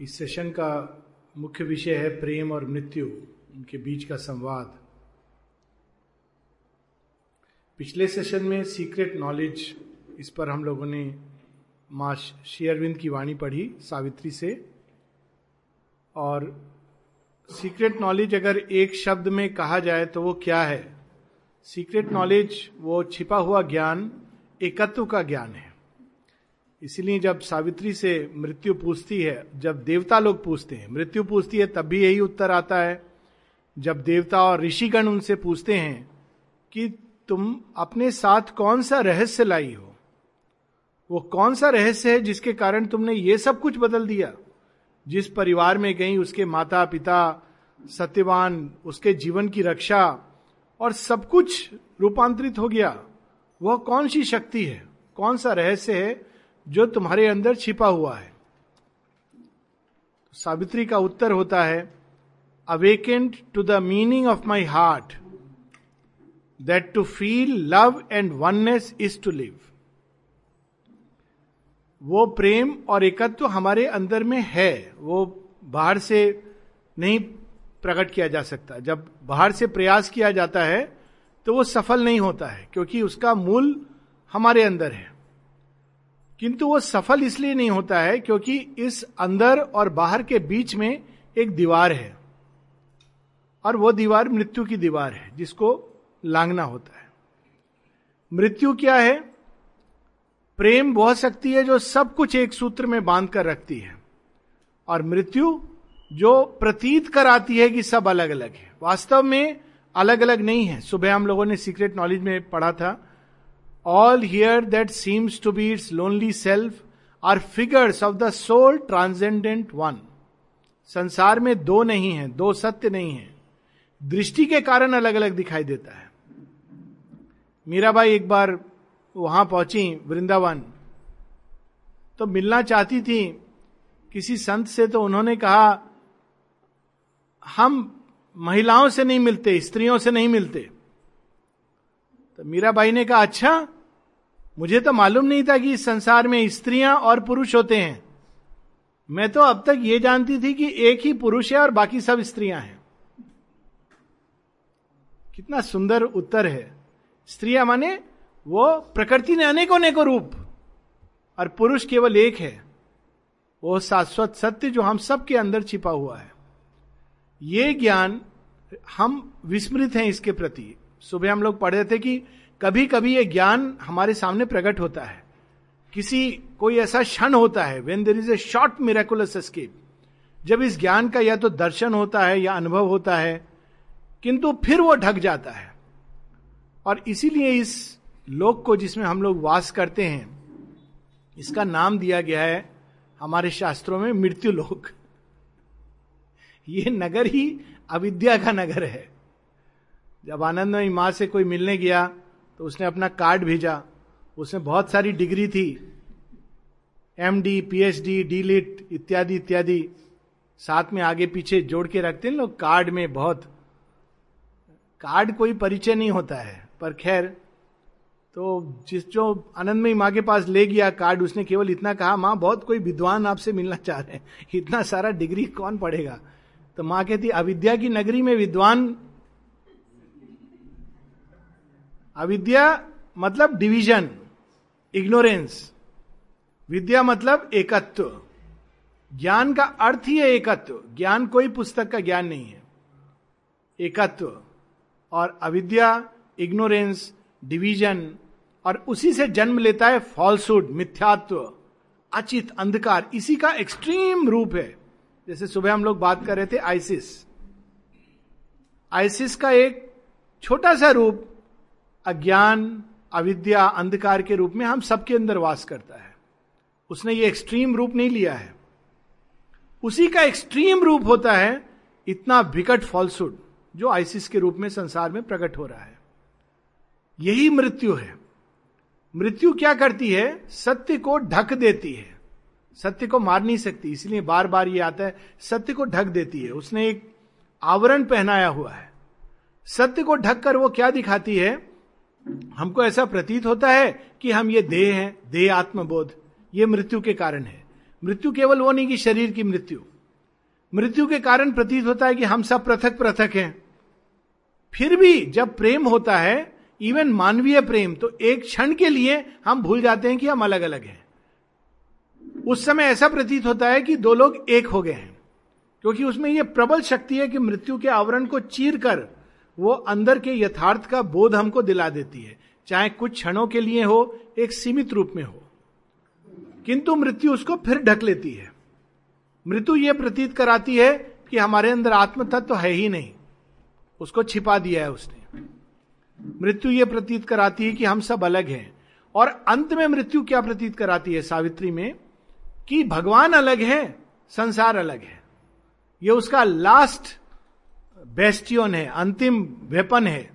इस सेशन का मुख्य विषय है प्रेम और मृत्यु उनके बीच का संवाद। पिछले सेशन में सीक्रेट नॉलेज इस पर हम लोगों ने माँ शेयरविंद की वाणी पढ़ी सावित्री से। और सीक्रेट नॉलेज अगर एक शब्द में कहा जाए तो वो क्या है? सीक्रेट नॉलेज वो छिपा हुआ ज्ञान, एकत्व का ज्ञान है। इसीलिए जब सावित्री से मृत्यु पूछती है, जब देवता लोग पूछते हैं, मृत्यु पूछती है, तब भी यही उत्तर आता है। जब देवता और ऋषिगण उनसे पूछते हैं कि तुम अपने साथ कौन सा रहस्य लाई हो? वो कौन सा रहस्य है जिसके कारण तुमने ये सब कुछ बदल दिया? जिस परिवार में गई, उसके माता पिता सत्यवान, उसके जीवन की रक्षा और सब कुछ रूपांतरित हो गया। वह कौन सी शक्ति है? कौन सा रहस्य है जो तुम्हारे अंदर छिपा हुआ है। सावित्री का उत्तर होता है awakened to the meaning of my heart that to feel love and oneness is to live वो प्रेम और एकत्व हमारे अंदर में है, वो बाहर से नहीं प्रकट किया जा सकता। जब बाहर से प्रयास किया जाता है तो वो सफल नहीं होता है, क्योंकि उसका मूल हमारे अंदर है। किंतु वो सफल इसलिए नहीं होता है क्योंकि इस अंदर और बाहर के बीच में एक दीवार है। और वो दीवार मृत्यु की दीवार है, जिसको लांगना होता है। मृत्यु क्या है? प्रेम वह शक्ति है जो सब कुछ एक सूत्र में बाँध कर रखती है। और मृत्यु जो प्रतीत कराती है कि सब अलग अलग है। वास्तव में अलग अलग नहीं है। सुबह हम लोगों ने सीक्रेट नॉलेज में पढ़ा था all here that seems to be its lonely self are figures of the soul transcendent one संसार में दो नहीं है, दो सत्य नहीं है। दृष्टि के कारण अलग अलग दिखाई देता है। मीराबाई एक बार वहाँ पहुँची वृंदावन। तो मिलना चाहती थी किसी संत से तो उन्होंने कहा, हम महिलाओं से नहीं मिलते, स्त्रियों से नहीं मिलते। तो मीराबाई ने कहा अच्छा मुझे तो मालूम नहीं था कि इस संसार में स्त्रियाँ और पुरुष होते हैं। मैं तो अब तक ये जानती थी कि एक ही पुरुष है और बाकी सब स्त्रियाँ हैं। कितना सुंदर उत्तर है। स्त्रियाँ माने वो प्रकृति ने अनेकों अनेकों रूप, और पुरुष केवल एक है। वो शाश्वत सत्य जो हम सबके अंदर छिपा हुआ है। ये ज्ञान हम विस्मृत हैं इसके प्रति। सुबह हम लोग पढ़ रहे थे कि कभी कभी ये ज्ञान हमारे सामने प्रकट होता है। किसी, कोई ऐसा क्षण होता है when there is a short miraculous escape जब इस ज्ञान का या तो दर्शन होता है या अनुभव होता है, किंतु फिर वो ढक जाता है। और इसीलिए इस लोक को जिसमें हम लोग वास करते हैं, इसका नाम दिया गया है हमारे शास्त्रों में मृत्यु लोक। ये नगर ही अविद्या का नगर है। जब आनंदमयी माँ से कोई मिलने गया तो उसने अपना कार्ड भेजा। उसमें बहुत सारी डिग्री थी। M D P H D D Lit इत्यादि इत्यादि। साथ में आगे पीछे जोड़ के रखते हैं लोग, कार्ड में बहुत। कार्ड कोई परिचय नहीं होता है, पर खैर तो जिस जो आनंदमयी माँ के पास ले गया कार्ड, उसने केवल इतना कहा, माँ, बहुत कोई विद्वान आपसे मिलना चाह रहे हैं। इतना सारा डिग्री कौन पढ़ेगा? तो माँ कहती, अविद्या की नगरी में विद्वान अविद्या मतलब डिवीज़न, इग्नोरेंस। विद्या मतलब एकत्व। ज्ञान का अर्थ ही है एकत्व। ज्ञान कोई पुस्तक का ज्ञान नहीं है। एकत्व। और अविद्या, इग्नोरेंस, डिवीज़न, और उसी से जन्म लेता है फॉल्सुड मिथ्यात्व, अचित, अंधकार। इसी का एक्सट्रीम रूप है। जैसे सुबह हम लोग बात कर रहे थे, आइसिस। आइसिस का एक छोटा सा रूप अज्ञान, अविद्या, अंधकार के रूप में हम सबके अंदर वास करता है। उसने ये एक्सट्रीम रूप नहीं लिया है। उसी का एक्सट्रीम रूप होता है इतना विकट फॉल्सुड जो आइसिस के रूप में संसार में प्रकट हो रहा है। यही मृत्यु है। मृत्यु क्या करती है? सत्य को ढक देती है। सत्य को मार नहीं सकती, इसलिए बार बार ये आता है, सत्य को ढक देती है। उसने एक आवरण पहनाया हुआ है। सत्य को ढक कर वो क्या दिखाती है? हमको ऐसा प्रतीत होता है कि हम ये देह हैं, देह आत्मबोध। ये मृत्यु के कारण है। मृत्यु केवल वो नहीं कि शरीर की मृत्यु। मृत्यु के कारण प्रतीत होता है कि हम सब पृथक पृथक हैं। फिर भी जब प्रेम होता है इवन मानवीय प्रेम तो एक क्षण के लिए हम भूल जाते हैं कि हम अलग अलग हैं। उस समय ऐसा प्रतीत होता है कि दो लोग एक हो गए हैं। क्योंकि उसमें यह प्रबल शक्ति है कि मृत्यु के आवरण को चीर कर वो अंदर के यथार्थ का बोध हमको दिला देती है। चाहे कुछ क्षणों के लिए हो, एक सीमित रूप में हो। किंतु मृत्यु उसको फिर ढक लेती है। मृत्यु ये प्रतीत कराती है कि हमारे अंदर आत्म तत्व तो है ही नहीं। उसको छिपा दिया है उसने। मृत्यु ये प्रतीत कराती है कि हम सब अलग हैं। और अंत में मृत्यु क्या प्रतीत कराती है सावित्री में? कि भगवान अलग है, संसार अलग है। यह उसका लास्ट बेस्टियन है अंतिम वेपन है।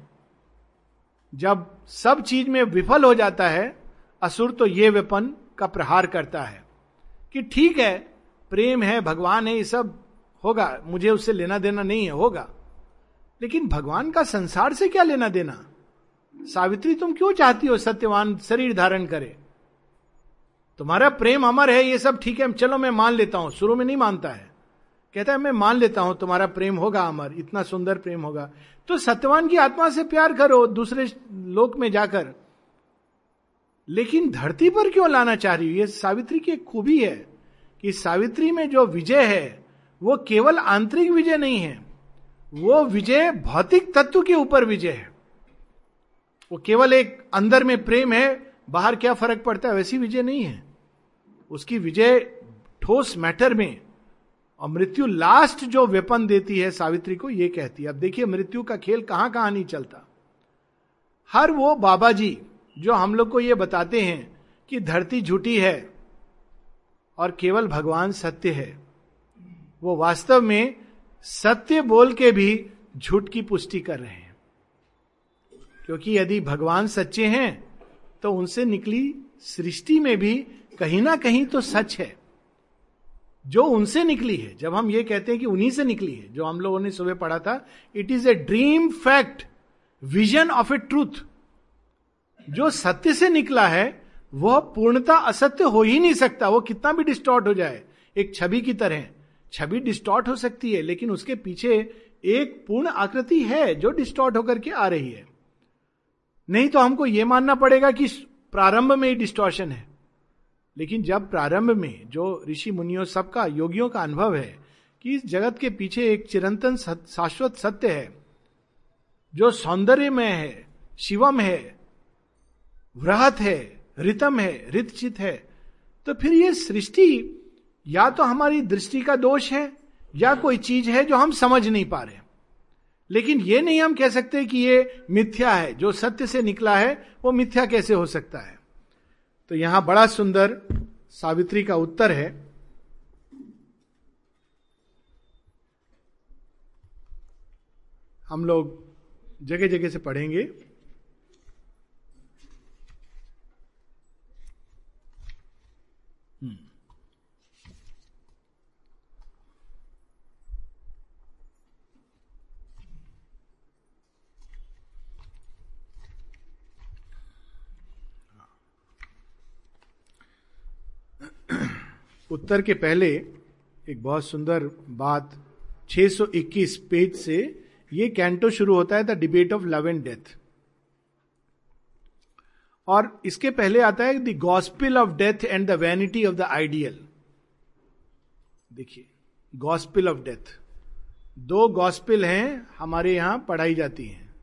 जब सब चीज़ में विफल हो जाता है, असुर तो ये वेपन का प्रहार करता है कि ठीक है, प्रेम है, भगवान है, ये सब होगा, मुझे उससे लेना देना नहीं है, होगा। लेकिन भगवान का संसार से क्या लेना देना? सावित्री, तुम क्यों चाहती हो सत्यवान शरीर धारण करे? तुम्हारा प्रेम अमर है, ये सब ठीक है, चलो मैं मान लेता हूँ, शुरू में नहीं मानता है। कहता है, मैं मान लेता हूँ, तुम्हारा प्रेम होगा अमर, इतना सुंदर प्रेम होगा। तो सत्यवान की आत्मा से प्यार करो, दूसरे लोक में जाकर। लेकिन धरती पर क्यों लाना चाह रही हो? ये सावित्री की एक खूबी है कि सावित्री में जो विजय है, वो केवल आंतरिक विजय नहीं है, वो विजय भौतिक तत्व के ऊपर विजय है। वो केवल एक अंदर में प्रेम है, बाहर क्या फ़र्क पड़ता है? वैसी विजय नहीं है। उसकी विजय ठोस मैटर में और मृत्यु लास्ट जो वेपन देती है सावित्री को यह कहती है। अब देखिए, मृत्यु का खेल कहाँ कहाँ नहीं चलता। हर वो बाबा जी, जो हम लोग को ये बताते हैं कि धरती झूठी है और केवल भगवान सत्य है, वो वास्तव में सत्य बोल के भी झूठ की पुष्टि कर रहे हैं। क्योंकि यदि भगवान सच्चे हैं तो उनसे निकली सृष्टि में भी कहीं ना कहीं तो सच है। जो उनसे निकली है, जब हम ये कहते हैं कि उन्हीं से निकली है, जो हम लोगों ने सुबह पढ़ा था it is a dream fact vision of a truth जो सत्य से निकला है, वह पूर्णता असत्य हो ही नहीं सकता, वो कितना भी डिस्टॉर्ट हो जाए, एक छवि की तरह। छवि डिस्टॉर्ट हो सकती है, लेकिन उसके पीछे एक पूर्ण आकृति है जो डिस्टॉर्ट होकर के आ रही है। नहीं तो हमको यह मानना पड़ेगा कि प्रारंभ में ही डिस्टॉर्शन है। लेकिन जब प्रारंभ में जो ऋषि मुनियों सबका योगियों का अनुभव है कि इस जगत के पीछे एक चिरंतन शाश्वत सत्य है, जो सौंदर्य में है, शिवम है व्रहत है, रितम है, रितचित है तो फिर ये सृष्टि या तो हमारी दृष्टि का दोष है या कोई चीज़ है जो हम समझ नहीं पा रहे लेकिन ये नहीं हम कह सकते कि ये मिथ्या है, जो सत्य से निकला है, वो मिथ्या कैसे हो सकता है? तो यहाँ बड़ा सुंदर सावित्री का उत्तर है। हम लोग जगह जगह से पढ़ेंगे। उत्तर के पहले एक बहुत सुंदर बात 621 पेज से ये कैंटो शुरू होता है, the debate of love and death. और इसके पहले आता है the gospel of death and the vanity of the ideal. देखिए, गॉस्पिल ऑफ़ डेथ। दो गॉस्पिल हैं, हमारे यहाँ पढ़ाई जाती हैं।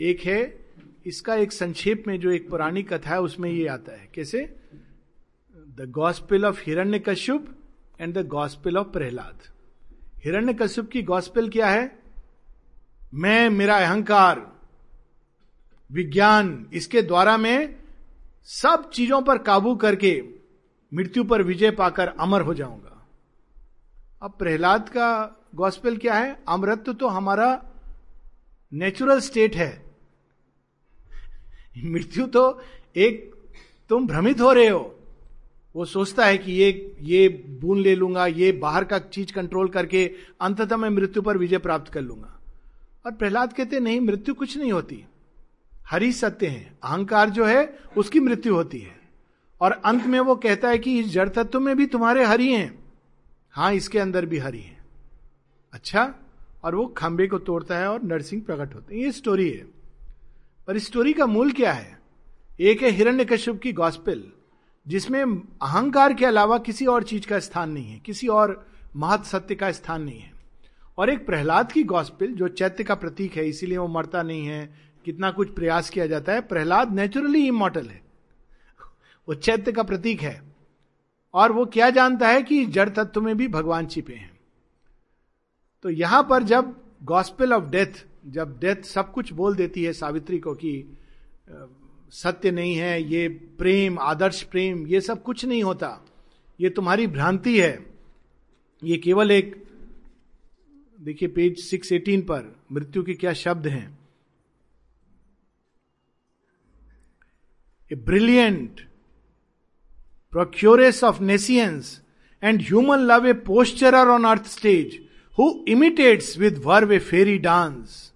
एक है, इसका एक संक्षेप में जो एक पुरानी कथा है, उसमें ये आता है। कैसे? The gospel of Hiranyakashyap and the gospel of Prahlad Hiranyakashyap की गॉस्पिल क्या है? मैं, मेरा अहंकार, विज्ञान, इसके द्वारा मैं सब चीज़ों पर काबू करके मृत्यु पर विजय पाकर अमर हो जाऊँगा। अब प्रहलाद का गॉस्पेल क्या है? अमृत तो हमारा नेचुरल स्टेट है। मृत्यु तो एक तुम भ्रमित हो रहे हो। वो सोचता है कि ये ये बून ले लूँगा, ये बाहर का चीज़ कंट्रोल करके अंततः मैं मृत्यु पर विजय प्राप्त कर लूँगा। और प्रहलाद कहते, नहीं, मृत्यु कुछ नहीं होती। हरी सत्य है। अहंकार जो है, उसकी मृत्यु होती है। और अंत में वो कहता है कि इस जड़ तत्व में भी तुम्हारे हरि हैं। हाँ, इसके अंदर भी हरि है। अच्छा और वो खंबे को तोड़ता है और नरसिंह प्रकट होते हैं। ये स्टोरी है। पर स्टोरी का मूल क्या है? एक है हिरण्य की गॉस्पेल जिसमें अहंकार के अलावा किसी और चीज़ का स्थान नहीं है, किसी और महत सत्य का स्थान नहीं है। और एक प्रहलाद की गॉस्पिल जो चैत्य का प्रतीक है, इसीलिए वो मरता नहीं है, कितना कुछ प्रयास किया जाता है, प्रहलाद नेचुरली इमोटल है। वो चैत्य का प्रतीक है। और वो क्या जानता है कि जड़ तत्व में भी भगवान छिपे हैं। तो यहाँ पर जब गॉस्पेल ऑफ़ डेथ जब डेथ सब कुछ बोल देती है सावित्री को कि सत्य नहीं है, ये प्रेम, आदर्श प्रेम, ये सब कुछ नहीं होता। ये तुम्हारी भ्रांति है। ये केवल एक, देखिए पेज 618 पर, मृत्यु के क्या शब्द हैं? A brilliant procuress of nescience and human love a posturer on earth stage who imitates with verve a fairy dance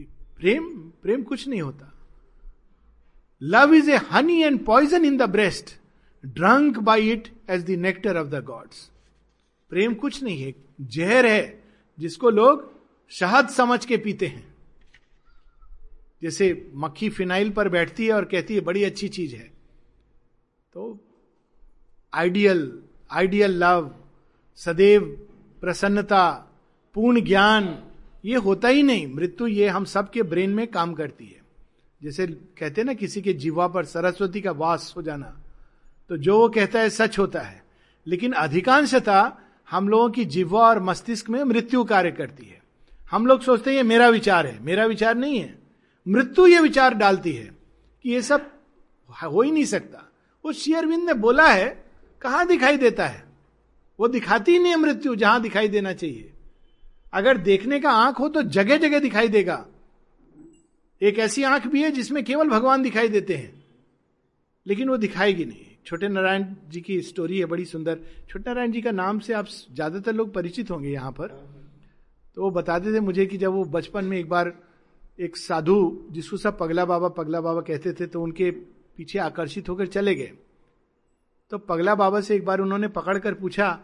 प्रेम प्रेम कुछ नहीं होता। Love is a honey and poison in the breast drunk by it as the nectar of the gods प्रेम कुछ नहीं है, जहर है, जिसको लोग शहद समझ के पीते हैं। जैसे मक्खी फिनाइल पर बैठती है और कहती है, बड़ी अच्छी चीज़ है। तो आइडियल आइडियल लव, सदैव प्रसन्नता, पूर्ण ज्ञान, ये होता ही नहीं। मृत्यु ये हम सबके ब्रेन में काम करती है। जैसे कहते ना, किसी के जीवा पर सरस्वती का वास हो जाना तो जो वो कहता है सच होता है। लेकिन अधिकांशता हम लोगों की जीवा और मस्तिष्क में मृत्यु कार्य करती है। हम लोग सोचते हैं, ये मेरा विचार है। मेरा विचार नहीं है। मृत्यु ये विचार डालती है कि ये सब हो ही नहीं सकता। वो शेयरविंद ने बोला है, कहाँ दिखाई देता है? वो दिखाती नहीं है मृत्यु, जहाँ दिखाई देना चाहिए। अगर देखने का आँख हो तो जगह जगह दिखाई देगा। एक ऐसी आँख भी है जिसमें केवल भगवान दिखाई देते हैं। लेकिन वो दिखाएगी नहीं। छोटे नारायण जी की स्टोरी है, बड़ी सुंदर। छोटे नारायण जी का नाम से आप ज़्यादातर लोग परिचित होंगे यहाँ पर। तो वो बताते थे मुझे कि जब वो बचपन में एक बार एक साधु, जिसको सब पगला बाबा पगला बाबा कहते थे तो उनके पीछे आकर्षित होकर चले गए। तो पगला बाबा से एक बार उन्होंने पकड़कर पूछा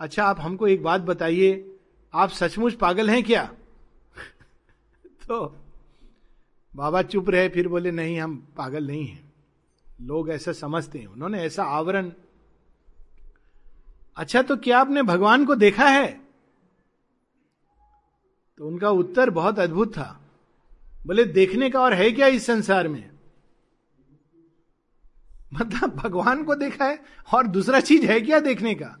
अच्छा आप हमको एक बात बताइए, आप सचमुच पागल हैं क्या? तो बाबा चुप रहे, फिर बोले, नहीं, हम पागल नहीं हैं। लोग ऐसा समझते हैं। उन्होंने ऐसा आवरण अच्छा तो क्या आपने भगवान को देखा है? तो उनका उत्तर बहुत अद्भुत था। बोले, देखने का और है क्या इस संसार में? मतलब भगवान को देखा है और दूसरा चीज़ है क्या देखने का?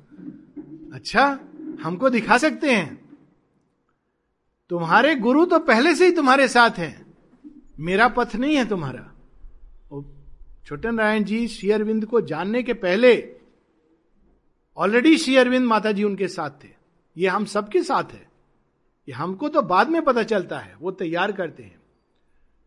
अच्छा हमको दिखा सकते हैं। तुम्हारे गुरु तो पहले से ही तुम्हारे साथ हैं। मेरा पथ नहीं है तुम्हारा। छोटे नारायण जी, श्री अरविंद को जानने के पहले ऑलरेडी श्री अरविंद माता जी उनके साथ थे। ये हम सबके साथ है। ये हमको तो बाद में पता चलता है, वो तैयार करते हैं।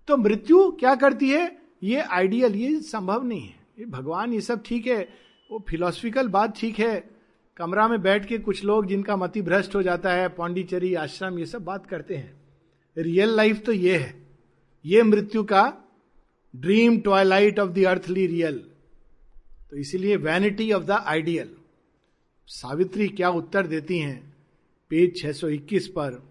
तो मृत्यु क्या करती है? ये आइडियल, ये संभव नहीं है। ये भगवान, ये सब ठीक है। वो फिलोसफिकल बात ठीक है। कमरा में बैठ के कुछ लोग जिनका मति भ्रष्ट हो जाता है, पांडिचेरी, आश्रम, ये सब बात करते हैं। रियल लाइफ तो ये है। ये मृत्यु का dream twilight of the earthly real तो इसीलिए vanity of the ideal Savitri क्या उत्तर देती हैं? पेज 621 पर।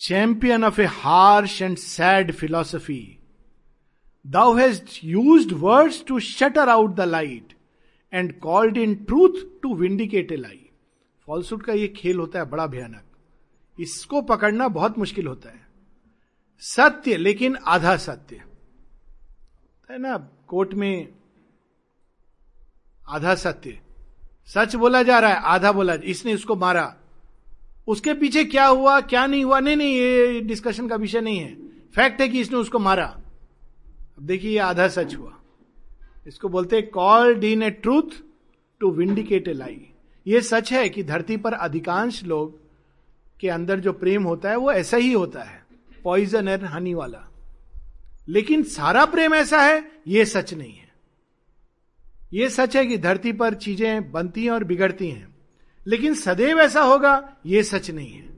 Champion of a harsh and sad philosophy thou has use words to shutter out the light and called in truth to vindicate a lie falsehood का ये खेल होता है बड़ा भयानक। इसको पकड़ना बहुत मुश्किल होता है। सत्य, लेकिन आधा सत्य। है ना, कोर्ट में आधा सत्य। सच बोला जा रहा है, आधा बोला इसने उसको मारा। उसके पीछे क्या हुआ, क्या नहीं हुआ? नहीं नहीं, ये डिस्कशन का विषय नहीं है। फैक्ट है कि इसने उसको मारा। अब देखिए, ये आधा सच हुआ। इसको बोलते called in a truth to vindicate a lie ये सच है कि धरती पर अधिकांश लोग के अंदर जो प्रेम होता है वो ऐसा ही होता है पॉइजन एंड हनी वाला। लेकिन सारा प्रेम ऐसा है, ये सच नहीं है। ये सच है कि धरती पर चीज़ें बनती हैं और बिगड़ती हैं, लेकिन सदैव ऐसा होगा, ये सच नहीं है।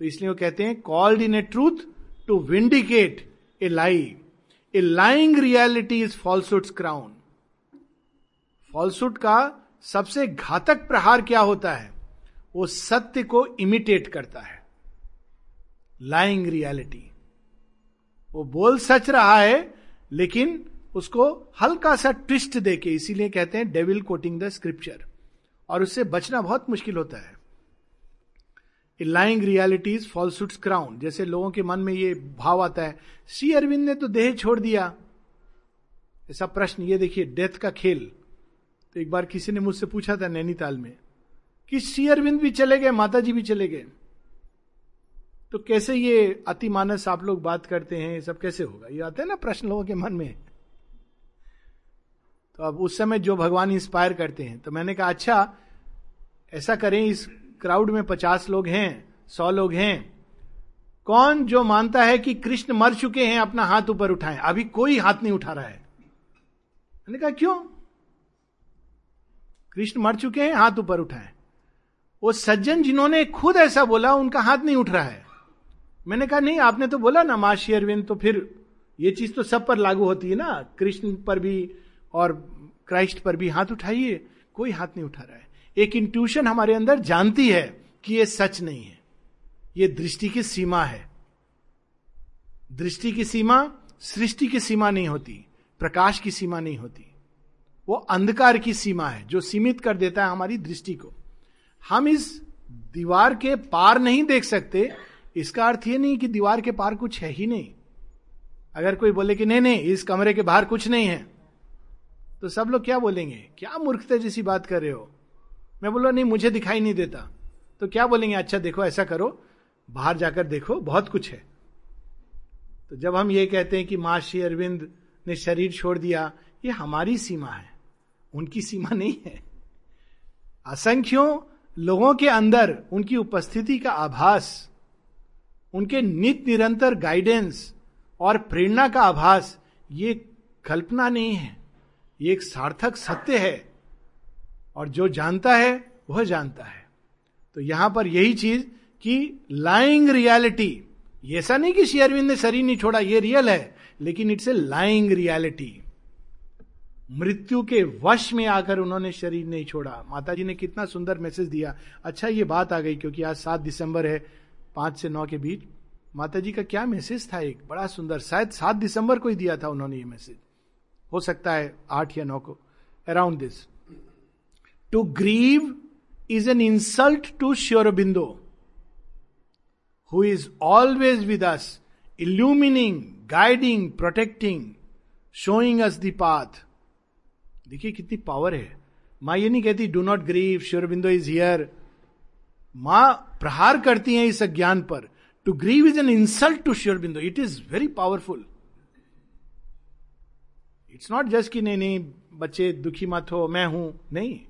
तो इसलिए वो कहते हैं called in a truth to vindicate a lie a lying reality is falsehood crown falsehood का सबसे घातक प्रहार क्या होता है? वो सत्य को इमिटेट करता है। लाइंग रियलिटी वो बोल सच रहा है, लेकिन उसको हल्का सा ट्विस्ट देके, इसीलिए कहते हैं डेविल कोटिंग द स्क्रिप्चर और उससे बचना बहुत मुश्किल होता है। लाइंग रियलिटीज फॉल्सुड क्राउन जैसे लोगों के मन में ये भाव आता है, श्री अरविंद ने तो देह छोड़ दिया। ऐसा प्रश्न, ये देखिए डेथ का खेल। तो एक बार किसी ने मुझसे पूछा था नैनीताल में कि श्री अरविंद भी चले गए माता जी भी चले गए। तो कैसे ये अति मानस आप लोग बात करते हैं, ये सब कैसे होगा? ये आते हैं ना प्रश्न लोगों के मन में। तो अब उस समय जो भगवान इंस्पायर करते हैं तो मैंने कहा अच्छा ऐसा करें, इस क्राउड में पचास लोग हैं, सौ लोग हैं। कौन जो मानता है कि कृष्ण मर चुके हैं, अपना हाथ ऊपर उठाएँ? अभी कोई हाथ नहीं उठा रहा है। मैंने कहा, क्यों? कृष्ण मर चुके हैं, हाथ ऊपर उठाए। वो सज्जन जिन्होंने खुद ऐसा बोला, उनका हाथ नहीं उठ रहा है। मैंने कहा, नहीं, आपने तो बोला ना माँ अरविंद तो फिर ये चीज़ तो सब पर लागू होती है ना। कृष्ण पर भी और क्राइस्ट पर भी हाथ उठाइए, कोई हाथ नहीं उठा रहा है। एक इंट्यूशन हमारे अंदर जानती है कि ये सच नहीं है। ये दृष्टि की सीमा है। दृष्टि की सीमा, सृष्टि की सीमा नहीं होती, प्रकाश की सीमा नहीं होती। वो अंधकार की सीमा है, जो सीमित कर देता है हमारी दृष्टि को। हम इस दीवार के पार नहीं देख सकते, इसका अर्थ ये नहीं कि दीवार के पार कुछ है ही नहीं। अगर कोई बोले कि नहीं नहीं, इस कमरे के बाहर कुछ नहीं है तो सब लोग क्या बोलेंगे? क्या मूर्खता जैसी बात कर रहे हो? मैं बोला, नहीं, मुझे दिखाई नहीं देता। तो क्या बोलेंगे? अच्छा देखो, ऐसा करो। बाहर जाकर देखो, बहुत कुछ है। तो जब हम ये कहते हैं कि, माँ, श्री अरविंद ने शरीर छोड़ दिया, ये हमारी सीमा है। उनकी सीमा नहीं है। असंख्यों लोगों के अंदर उनकी उपस्थिति का आभास, उनके नित निरंतर गाइडेंस और प्रेरणा का आभास, ये कल्पना नहीं है। ये एक सार्थक सत्य है और जो जानता है, वह जानता है। तो यहाँ पर यही चीज़ कि लाइंग रियलिटी ऐसा नहीं कि शेयरविंद ने शरीर नहीं छोड़ा, ये रियल है, लेकिन इट्स ए लाइंग रियलिटी मृत्यु के वश में आकर उन्होंने शरीर नहीं छोड़ा। माता जी ने कितना सुंदर मैसेज दिया। अच्छा ये बात आ गई क्योंकि आज सात दिसंबर है, पाँच से नौ के बीच। माता जी का क्या मैसेज था एक? बड़ा सुंदर। शायद सात दिसंबर को ही दिया था उन्होंने ये मैसेज हो सकता है आठ या नौ को। Around this to grieve is an insult to Aurobindo who is always with us illuminating guiding protecting showing us the path देखिए कितनी पावर है। माँ ये नहीं कहती do not grieve Aurobindo is here माँ प्रहार करती हैं इस अज्ञान पर। To grieve is an insult to Aurobindo it is very powerful it's not just कि नहीं नहीं, बच्चे, दुखी मत हो, मैं हूँ। नहीं।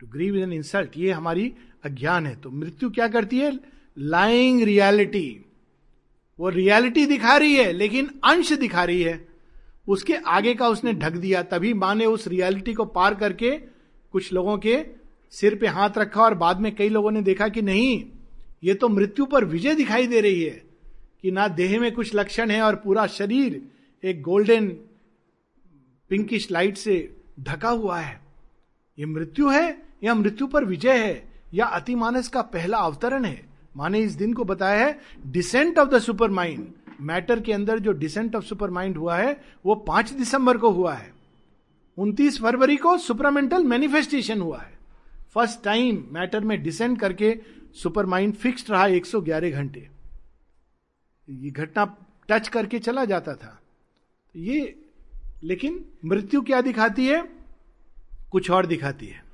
To grieve is an insult ये हमारी अज्ञान है। तो मृत्यु क्या करती है? लाइंग रियलिटी वो रियलिटी दिखा रही है, लेकिन अंश दिखा रही है। उसके आगे का उसने ढक दिया। तभी माँ ने उस रियलिटी को पार करके कुछ लोगों के सिर पे हाथ रखा और बाद में कई लोगों ने देखा कि नहीं, ये तो मृत्यु पर विजय दिखाई दे रही है कि ना देह में कुछ लक्षण है और पूरा शरीर एक गोल्डन पिंकिश लाइट से ढका हुआ है। ये मृत्यु है या मृत्यु पर विजय है या अतिमानस का पहला अवतरण है? माने इस दिन को बताया है descent of the supermind matter के अंदर जो डिसेंट ऑफ़ सुपर माइंड हुआ है, वो पाँच दिसंबर को हुआ है। उनतीस फरवरी को सुपरमेंटल मैनिफेस्टेशन हुआ है। फ़र्स्ट टाइम मैटर में डिसेंट करके सुपर माइंड फिक्स्ड रहा 111 घंटे। ये घटना टच करके चला जाता था। ये, लेकिन मृत्यु क्या दिखाती है? कुछ और दिखाती है।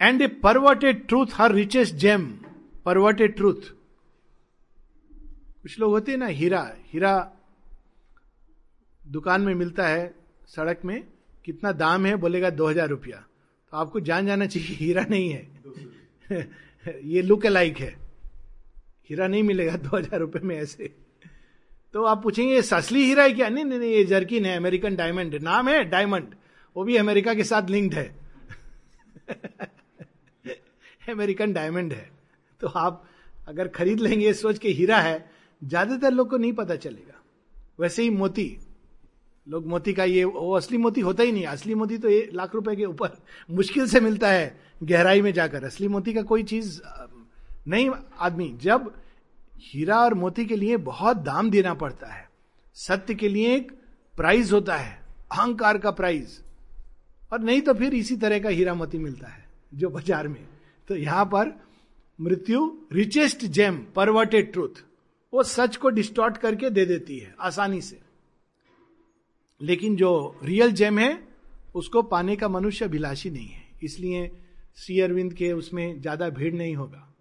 And a perverted truth her richest gem perverted truth कुछ लोग होते हैं ना, हीरा हीरा दुकान में मिलता है, सड़क में, कितना दाम है, बोलेगा दो हज़ार रुपया। तो आपको जान जाना चाहिए, हीरा नहीं है। ये लुक लाइक है। हीरा नहीं मिलेगा दो हज़ार रुपये में ऐसे। तो आप पूछेंगे ससली हीरा है क्या? नहीं नहीं नहीं, ये जर्किन है, अमेरिकन डायमंड। नाम है डायमंड। वो भी अमेरिका के साथ लिंक्ड है। अमेरिकन डायमंड है। तो आप अगर खरीद लेंगे, सोच के हीरा है ज़्यादातर लोग को नहीं पता चलेगा। वैसे ही मोती। लोग मोती का ये, वो असली मोती होता ही नहीं। असली मोती तो ये लाख रुपए के ऊपर मुश्किल से मिलता है गहराई में जाकर। असली मोती का कोई चीज़ नहीं, आदमी। जब हीरा और मोती के लिए बहुत दाम देना पड़ता है, सत्य के लिए एक प्राइज होता है, अहंकार का प्राइज। और नहीं तो फिर इसी तरह का हीरा मोती मिलता है, जो बाज़ार में। तो यहाँ पर मृत्यु रिचेस्ट जेम परवर्टेड ट्रूथ वो सच को डिस्टॉर्ट करके दे देती है, आसानी से। लेकिन जो रियल जेम है, उसको पाने का मनुष्य अभिलाषी नहीं है। इसलिए श्री अरविंद के उसमें ज़्यादा भीड़ नहीं होगा।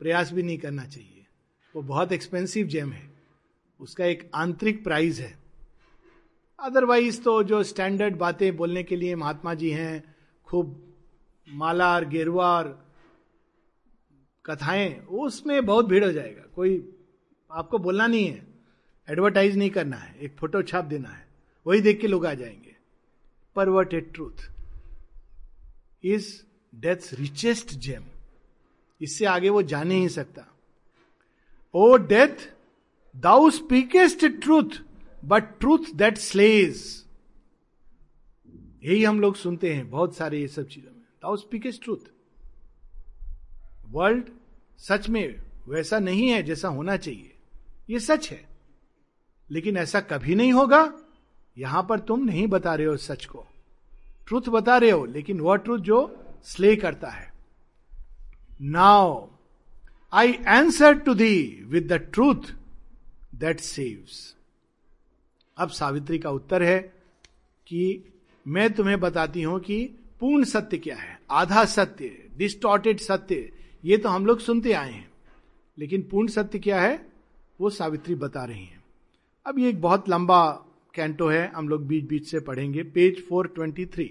प्रयास भी नहीं करना चाहिए। वो बहुत एक्सपेंसिव जेम है। उसका एक आंतरिक प्राइज है। अदरवाइज़ तो जो स्टैंडर्ड बातें बोलने के लिए महात्मा जी हैं, खूब माला और गेरुआ और कथाएँ, उसमें बहुत भीड़ हो जाएगा। कोई आपको बोलना नहीं है। एडवर्टाइज नहीं करना है। एक फ़ोटो छाप देना है। वही देख के लोग आ जाएँगे। Perverted truth is death richest gem इससे आगे वो जा नहीं सकता। O death thou speakest truth but truth that slays यही हम लोग सुनते हैं बहुत सारे ये सब चीज़ों में। दाउ स्पीकेस्ट ट्रूथ वर्ल्ड सच में वैसा नहीं है जैसा होना चाहिए। ये सच है। लेकिन ऐसा कभी नहीं होगा। यहाँ पर तुम नहीं बता रहे हो सच को। ट्रूथ बता रहे हो, लेकिन वह ट्रूथ जो स्ले करता है। Now I answer to thee with the truth that saves अब सावित्री का उत्तर है कि मैं तुम्हें बताती हूँ कि पूर्ण सत्य क्या है। आधा सत्य डिस्टॉर्टेड सत्य, ये तो हम लोग सुनते आए हैं। लेकिन पूर्ण सत्य क्या है? वो सावित्री बता रही हैं। अब ये एक बहुत लंबा कैंटो है, हम लोग बीच बीच से पढ़ेंगे। पेज 423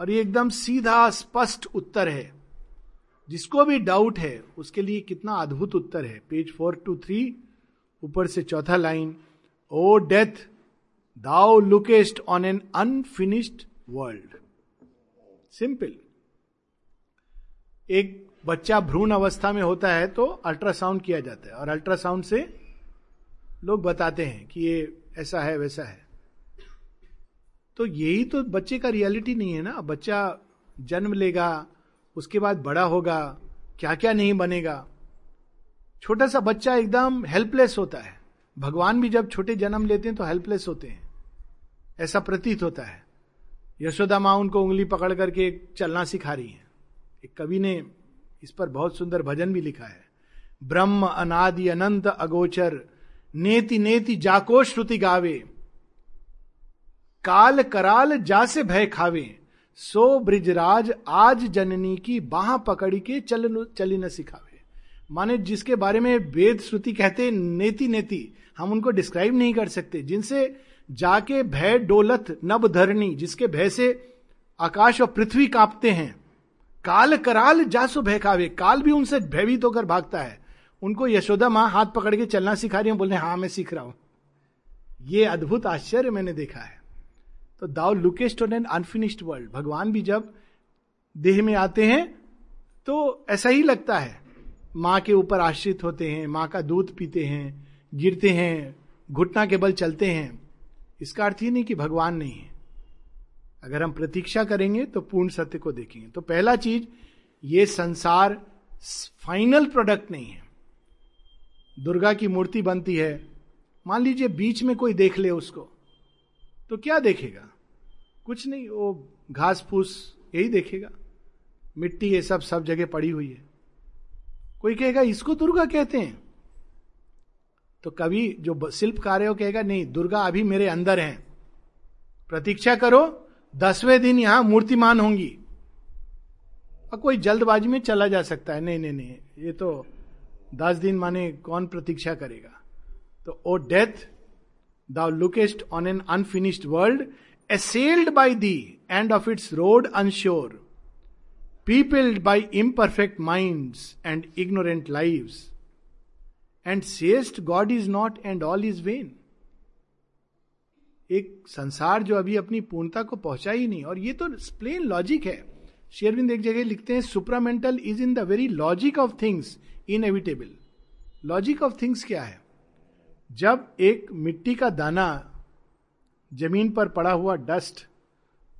और ये एकदम सीधा, स्पष्ट उत्तर है। जिसको भी डाउट है, उसके लिए कितना अद्भुत उत्तर है। पेज फोर टू थ्री, ऊपर से चौथा line, O death thou lookest on an unfinished world. Simple. एक बच्चा भ्रूण अवस्था में होता है तो अल्ट्रासाउंड किया जाता है। और अल्ट्रासाउंड से लोग बताते हैं कि ये ऐसा है, वैसा है। तो यही तो बच्चे का रियलिटी नहीं है ना। बच्चा जन्म लेगा, उसके बाद बड़ा होगा क्या क्या नहीं बनेगा। छोटा सा बच्चा एकदम हेल्पलेस होता है। भगवान भी जब छोटे जन्म लेते हैं तो हेल्पलेस होते हैं। ऐसा प्रतीत होता है। यशोदा माँ उनको उंगली पकड़ करके चलना सिखा रही है। एक कवि ने इस पर बहुत सुंदर भजन भी लिखा है। ब्रह्म अनादि अनंत अगोचर, नेति नेति जाको श्रुति गावे। काल कराल जा से भय खावे। सो ब्रिजराज आज जननी की बाह पकड़ी के चल चली न सिखावे। माने जिसके बारे में वेद श्रुति कहते नेति नेति, हम उनको डिस्क्राइब नहीं कर सकते। जिनसे जाके भय डोलत नब धरणी जिसके भय से आकाश और पृथ्वी कांपते हैं। काल कराल जासु खावे काल भी उनसे भयभीत होकर भागता है। उनको यशोदा माँ हाथ पकड़ के चलना सिखा रही हूँ, बोलने हाँ मैं सीख रहा हूँ। ये अद्भुत आश्चर्य मैंने देखा है। तो thou lookest on an unfinished world. भगवान भी जब देह में आते हैं तो ऐसा ही लगता है। माँ के ऊपर आश्रित होते हैं, माँ का दूध पीते हैं, गिरते हैं, घुटना के बल चलते हैं। इसका अर्थ ही नहीं कि भगवान नहीं है। अगर हम प्रतीक्षा करेंगे तो पूर्ण सत्य को देखेंगे। तो पहला चीज़, ये संसार फाइनल प्रोडक्ट नहीं है। दुर्गा की मूर्ति बनती है। मान लीजिए बीच में कोई देख ले उसको तो क्या देखेगा? कुछ नहीं, वो घास फूस यही देखेगा। मिट्टी ये सब सब जगह पड़ी हुई है। कोई कहेगा, इसको दुर्गा कहते हैं? तो कभी जो शिल्प कार्य कहेगा, नहीं, दुर्गा अभी मेरे अंदर है। प्रतीक्षा करो दसवें दिन यहाँ मूर्तिमान होंगी। और कोई जल्दबाजी में चला जा सकता है। नहीं नहीं नहीं, ये तो दस दिन माने कौन प्रतीक्षा करेगा? तो O death thou lookest on an unfinished world, assailed by the end of its road unsure, peopled by imperfect mind and ignorant live and sayest God is not and all is vain. एक संसार जो अभी अपनी पूर्णता को पहुँचा ही नहीं, और ये तो प्लेन लॉजिक है। शेरविंद एक जगह लिखते हैं supramental is in the very logic of things inevitable logic of things क्या है? जब एक मिट्टी का दाना ज़मीन पर पड़ा हुआ डस्ट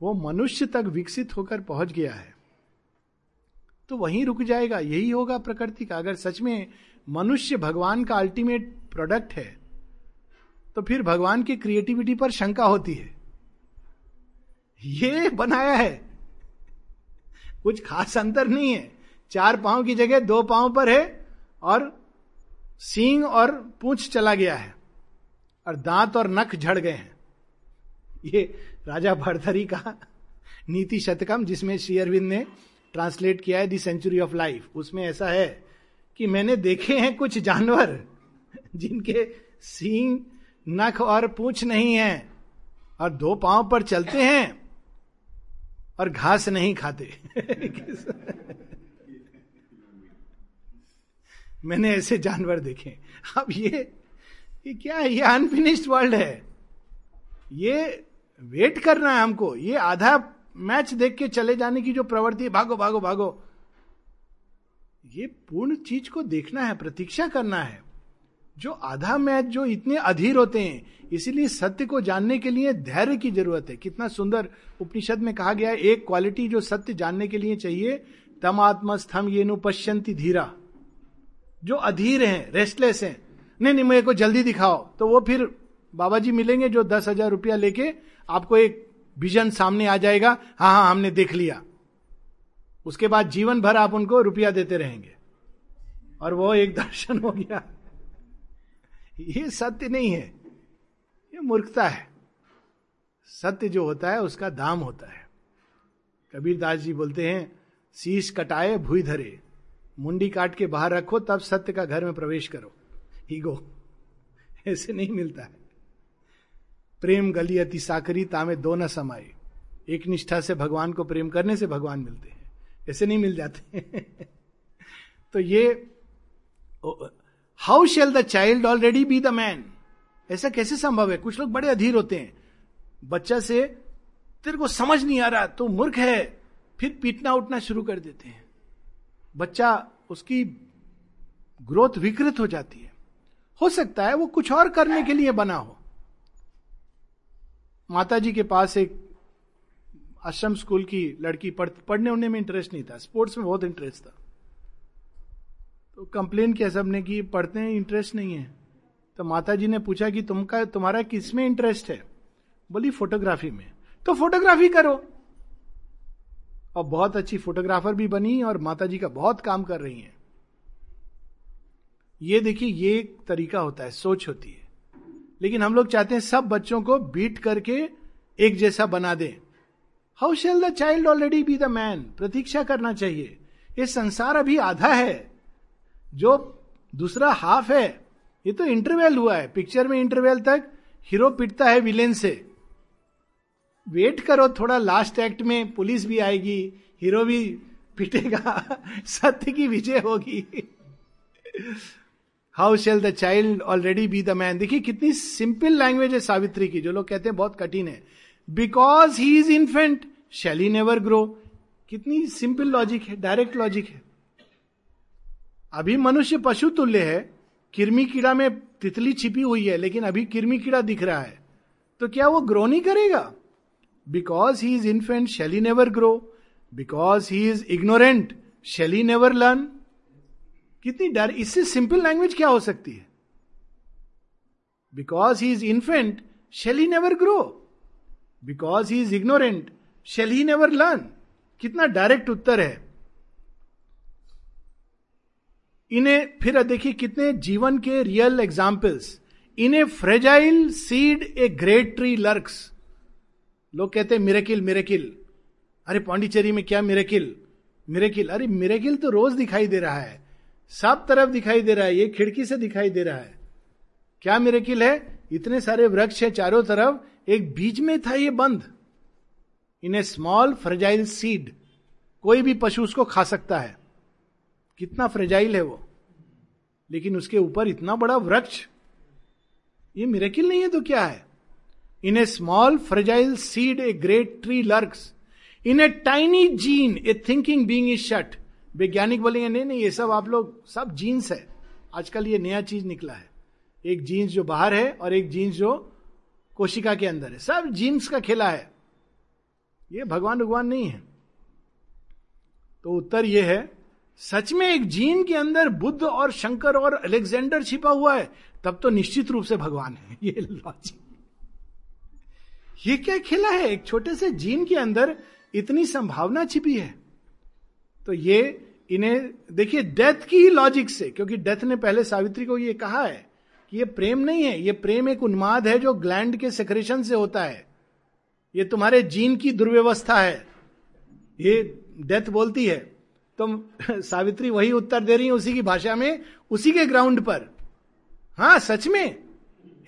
वो मनुष्य तक विकसित होकर पहुँच गया है तो वहीं रुक जाएगा। यही होगा प्रकृति का। अगर सच में मनुष्य भगवान का अल्टीमेट प्रोडक्ट है तो फिर भगवान की क्रिएटिविटी पर शंका होती है। ये बनाया है। कुछ खास अंतर नहीं है। चार पाँव की जगह दो पाँव पर है और सींग और पूछ चला गया है और दांत और नख झड़ गए हैं। ये राजा भरथरी का नीति शतकम जिसमें श्री अरविंद ने ट्रांसलेट किया है दी सेंचुरी ऑफ़ लाइफ उसमें ऐसा है कि मैंने देखे हैं कुछ जानवर जिनके सींग नख और पूछ नहीं है, और दो पाँव पर चलते हैं, और घास नहीं खाते। मैंने ऐसे जानवर देखे। अब ये ये क्या है? ये अनफिनिश्ड वर्ल्ड है। ये वेट करना है हमको। ये आधा मैच देख के चले जाने की जो प्रवृत्ति है, भागो भागो भागो। ये पूर्ण चीज़ को देखना है, प्रतीक्षा करना है। जो आधा मैच जो इतने अधीर होते हैं, इसीलिए सत्य को जानने के लिए धैर्य की ज़रूरत है। कितना सुंदर उपनिषद में कहा गया है, एक क्वालिटी जो सत्य जानने के लिए चाहिए, तम आत्मस्थम ये नु पश्यंती धीरा। जो अधीर हैं रेस्टलेस हैं, नहीं नहीं मेरे को जल्दी दिखाओ तो वो फिर बाबा जी मिलेंगे जो दस हज़ार रुपया लेके आपको एक विजन सामने आ जाएगा हाँ हाँ हमने देख लिया। उसके बाद जीवन भर आप उनको रुपया देते रहेंगे। और वो एक दर्शन हो गया। ये सत्य नहीं है, ये मूर्खता है। सत्य जो होता है, उसका दाम होता है। कबीर दास जी बोलते हैं, शीश कटाए, भूई धरे। मुंडी काट के बाहर रखो, तब सत्य का घर में प्रवेश करो। ईगो, ऐसे नहीं मिलता है। प्रेम गली अति साकरी, तामे दो न समाये। एक निष्ठा से भगवान को प्रेम करने से भगवान मिलते हैं। ऐसे नहीं मिल जाते तो ये how shall the child already be the man ऐसा कैसे संभव है? कुछ लोग बड़े अधीर होते हैं। बच्चा से तेरे को समझ नहीं आ रहा तो मूर्ख है। फिर पीटना उठना शुरू कर देते हैं। बच्चा उसकी ग्रोथ विकृत हो जाती है। हो सकता है वो कुछ और करने के लिए बना हो। माता जी के पास एक आश्रम स्कूल की लड़की पढ़, पढ़ने उड़ने में इंटरेस्ट नहीं था। स्पोर्ट्स में बहुत इंटरेस्ट था। तो कंप्लेन किया सबने कि पढ़ते हैं इंटरेस्ट नहीं है। तो माता जी ने पूछा कि तुमका, तुम्हारा किसमें इंटरेस्ट है? बोली फोटोग्राफी में। तो फोटोग्राफी करो। और बहुत अच्छी फोटोग्राफर भी बनी और माता जी का बहुत काम कर रही हैं। ये देखिए, ये एक तरीका होता है, सोच होती है। लेकिन हम लोग चाहते हैं सब बच्चों को बीट करके एक जैसा बना दें। How shall the child already be the man प्रतीक्षा करना चाहिए। ये संसार अभी आधा है। जो दूसरा हाफ़ है, ये तो इंटरवेल हुआ है। पिक्चर में इंटरवेल तक हीरो पिटता है विलेन से। वेट करो थोड़ा लास्ट एक्ट में पुलिस भी आएगी हीरो भी पिटेगा, सत्य की विजय होगी। How shall the child already be the man देखिए, कितनी सिंपल लैंग्वेज है सावित्री की, जो लोग कहते हैं बहुत कठिन है। Because he is infant shall never grow कितनी सिंपल लॉजिक है डायरेक्ट लॉजिक है। अभी मनुष्य पशु तुल्य है, किरमी कीड़ा में तितली छिपी हुई है, लेकिन अभी किरमी कीड़ा दिख रहा है। तो क्या वो ग्रो नहीं करेगा? Because he is infant shall never grow because he is ignorant shall never learn कितनी डर, इससे सिंपल लैंग्वेज क्या हो सकती है? Because he is infant shall never grow because he is ignorant shall never learn कितना डायरेक्ट उत्तर है। इन्हें फिर देखिए कितने जीवन के real examples in a fragile seed a great tree lurks लोग कहते हैं मिरेकिल मिरेकिल अरे पांडिचेरी में क्या मिरेकिल मिरेकिल अरे मिरेकिल तो रोज दिखाई दे रहा है। सब तरफ़ दिखाई दे रहा है, ये खिड़की से दिखाई दे रहा है। क्या मिरेकिल है? इतने सारे वृक्ष है चारों तरफ़, एक बीच में था ये बंद। In a small fragile seed कोई भी पशु उसको खा सकता है। कितना फ्रेजाइल है वो। लेकिन उसके ऊपर इतना बड़ा वृक्ष। ये मिरेकिल नहीं है तो क्या है? In a small fragile seed a great tree lurks in a tiny gene a thinking being is shut वैज्ञानिक बोलेंगे, नहीं नहीं, ये सब आप लोग, सब जीन्स है। आजकल ये नया चीज़ निकला है। एक जीन्स जो बाहर है और एक जीन्स जो कोशिका के अंदर है। सब जीन्स का खेला है। ये भगवान भगवान नहीं है। तो उत्तर ये है सच में एक जीन के अंदर बुद्ध और शंकर और अलेक्जेंडर छिपा हुआ है, तब तो निश्चित रूप से भगवान है, ये लॉजिक ये क्या खेला है? एक छोटे से जीन के अंदर इतनी संभावना छिपी है। तो ये इन्हें, देखिए डेथ की ही लॉजिक से, क्योंकि डेथ ने पहले सावित्री को ये कहा है कि ये प्रेम नहीं है, ये प्रेम एक उन्माद है जो ग्लैंड के सेक्रेशन से होता है। ये तुम्हारे जीन की दुर्व्यवस्था है। ये डेथ बोलती है। तुम सावित्री वही उत्तर दे रही है उसी की भाषा में, उसी के ग्राउंड पर। हाँ सच में।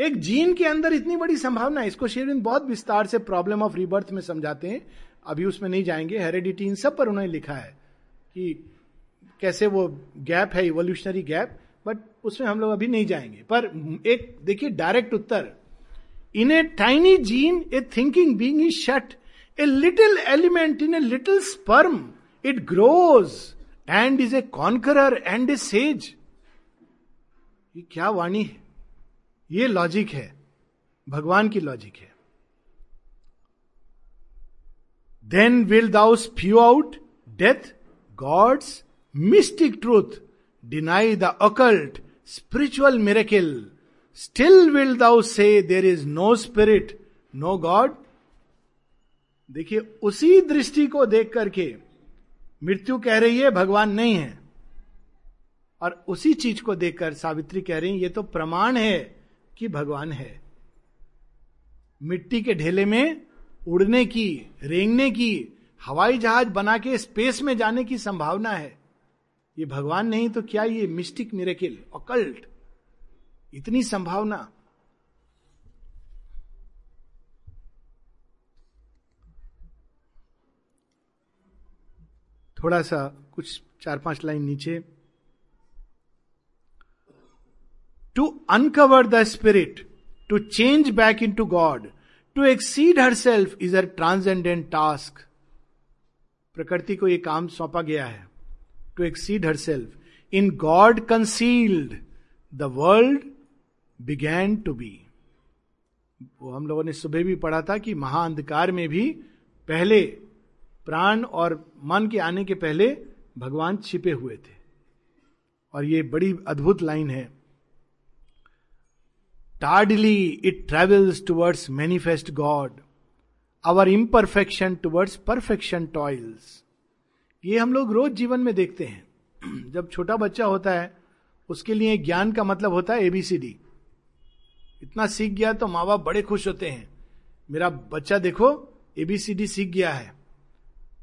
एक जीन के अंदर इतनी बड़ी संभावना है। इसको शेरविंद बहुत विस्तार से प्रॉब्लम ऑफ़ रिबर्थ में समझाते हैं। अभी उसमें नहीं जाएँगे। हेरेडिटी इन सब पर उन्होंने लिखा है कि कैसे वो गैप है इवोल्यूशनरी गैप बट उसमें हम लोग अभी नहीं जाएँगे। पर एक, देखिए direct Uttar. In a tiny gene a thinking being is shut a little element in a little sperm it grows and is a conqueror and a sage ये क्या वाणी है? ये लॉजिक है। भगवान की लॉजिक है। Then will thou spew out death God's mystic truth deny the occult spiritual miracle still will thou say there is no spirit no God देखिए, उसी दृष्टि को देख करके मृत्यु कह रही है, भगवान नहीं है। और उसी चीज़ को देखकर सावित्री कह रही है, ये तो प्रमाण है कि भगवान है। मिट्टी के ढेले में उड़ने की, रेंगने की, हवाई जहाज़ बना के स्पेस में जाने की संभावना है। ये भगवान नहीं तो क्या ये मिस्टिक मिरेकिल अकल्ट इतनी संभावना। थोड़ा सा कुछ चार पाँच लाइन नीचे। To uncover the spirit to change back into God to exceed herself is her transcendent task प्रकृति को यह काम सौंपा गया है। To exceed herself in God concealed the world began to be वो हम लोगों ने सुबह भी पढ़ा था कि महाअंधकार में भी पहले प्राण और मन के आने के पहले भगवान छिपे हुए थे। और ये बड़ी अद्भुत लाइन है। Tardily it travels towards manifest God our imperfection towards perfection toils ये हम लोग रोज जीवन में देखते हैं। जब छोटा बच्चा होता है, उसके लिए ज्ञान का मतलब होता है एबीसीडी इतना सीख गया तो माँ बाप बड़े खुश होते हैं। मेरा बच्चा देखो एबीसीडी सीख गया है।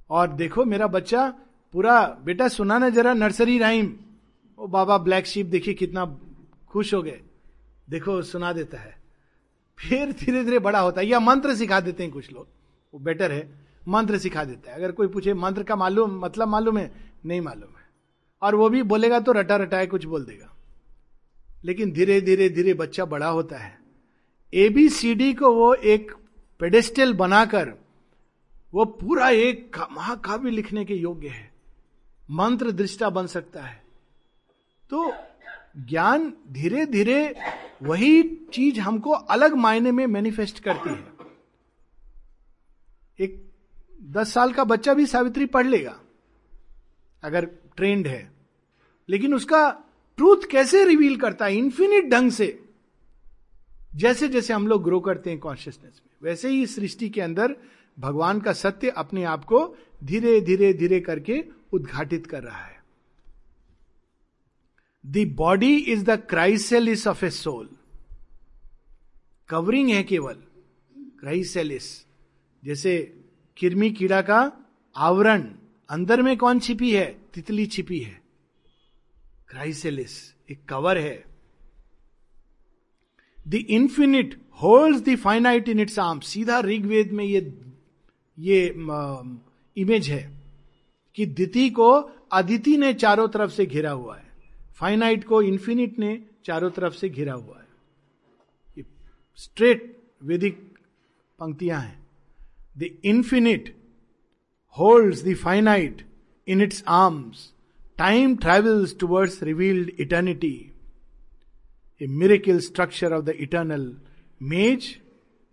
और देखो मेरा बच्चा पूरा, बेटा सुना ना जरा nursery rhyme O baa baa black sheep देखिए कितना खुश हो गए। देखो, सुना देता है। फिर धीरे धीरे बड़ा होता है। या मंत्र सिखा देते हैं कुछ लोग। वो बेटर है। मंत्र सिखा देता है। अगर कोई पूछे, मंत्र का मालूम मतलब मालूम है? नहीं मालूम है। और वो भी बोलेगा तो रटा रटाए कुछ बोल देगा। लेकिन धीरे धीरे धीरे बच्चा बड़ा होता है। एबीसीडी को वो एक पेडेस्टल बनाकर वो पूरा एक महाकाव्य लिखने के योग्य है। मंत्र दृष्टा बन सकता है। तो ज्ञान धीरे धीरे वही चीज़ हमको अलग मायने में मैनिफेस्ट करती है। एक दस साल का बच्चा भी सावित्री पढ़ लेगा, अगर ट्रेंड है। लेकिन उसका ट्रूथ कैसे रिवील करता है? इन्फिनिट ढंग से। जैसे जैसे हम लोग ग्रो करते हैं कॉन्शियसनेस में, वैसे ही सृष्टि के अंदर भगवान का सत्य अपने आप को धीरे धीरे धीरे करके उद्घाटित कर रहा है। The body is the chrysalis of a soul covering है केवल क्राइसेलिस जैसे किरमी कीड़ा का आवरण अंदर में कौन छिपी है? तितली छिपी है। क्राइसेलिस एक कवर है। The infinite hold the finite in its arm सीधा ऋग्वेद में ये ये इमेज है कि दिति को अदिति ने चारों तरफ़ से घिरा हुआ है। फाइनाइट को इन्फिनिट ने चारों तरफ़ से घिरा हुआ है। स्ट्रेट वेदिक पंक्तियाँ हैं। The infinite holds the finite in its arms time travels towards revealed eternity a miracle structure of the eternal maze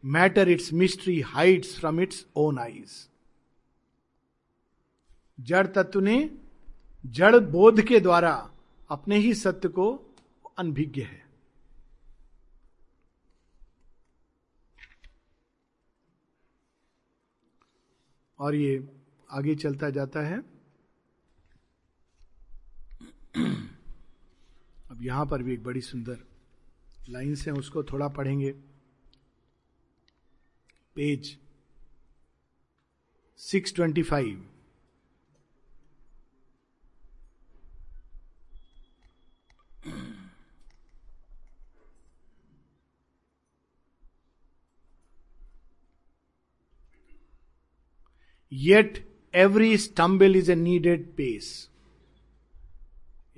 matter its mystery hides from its own eyes. जड़ तत्व ने जड़ बोध के द्वारा अपने ही सत्य को अनभिज्ञ है। और ये आगे चलता जाता है। अब यहाँ पर भी एक बड़ी सुंदर लाइन्स है उसको थोड़ा पढ़ेंगे। Page 625 yet every stumble is a needed pace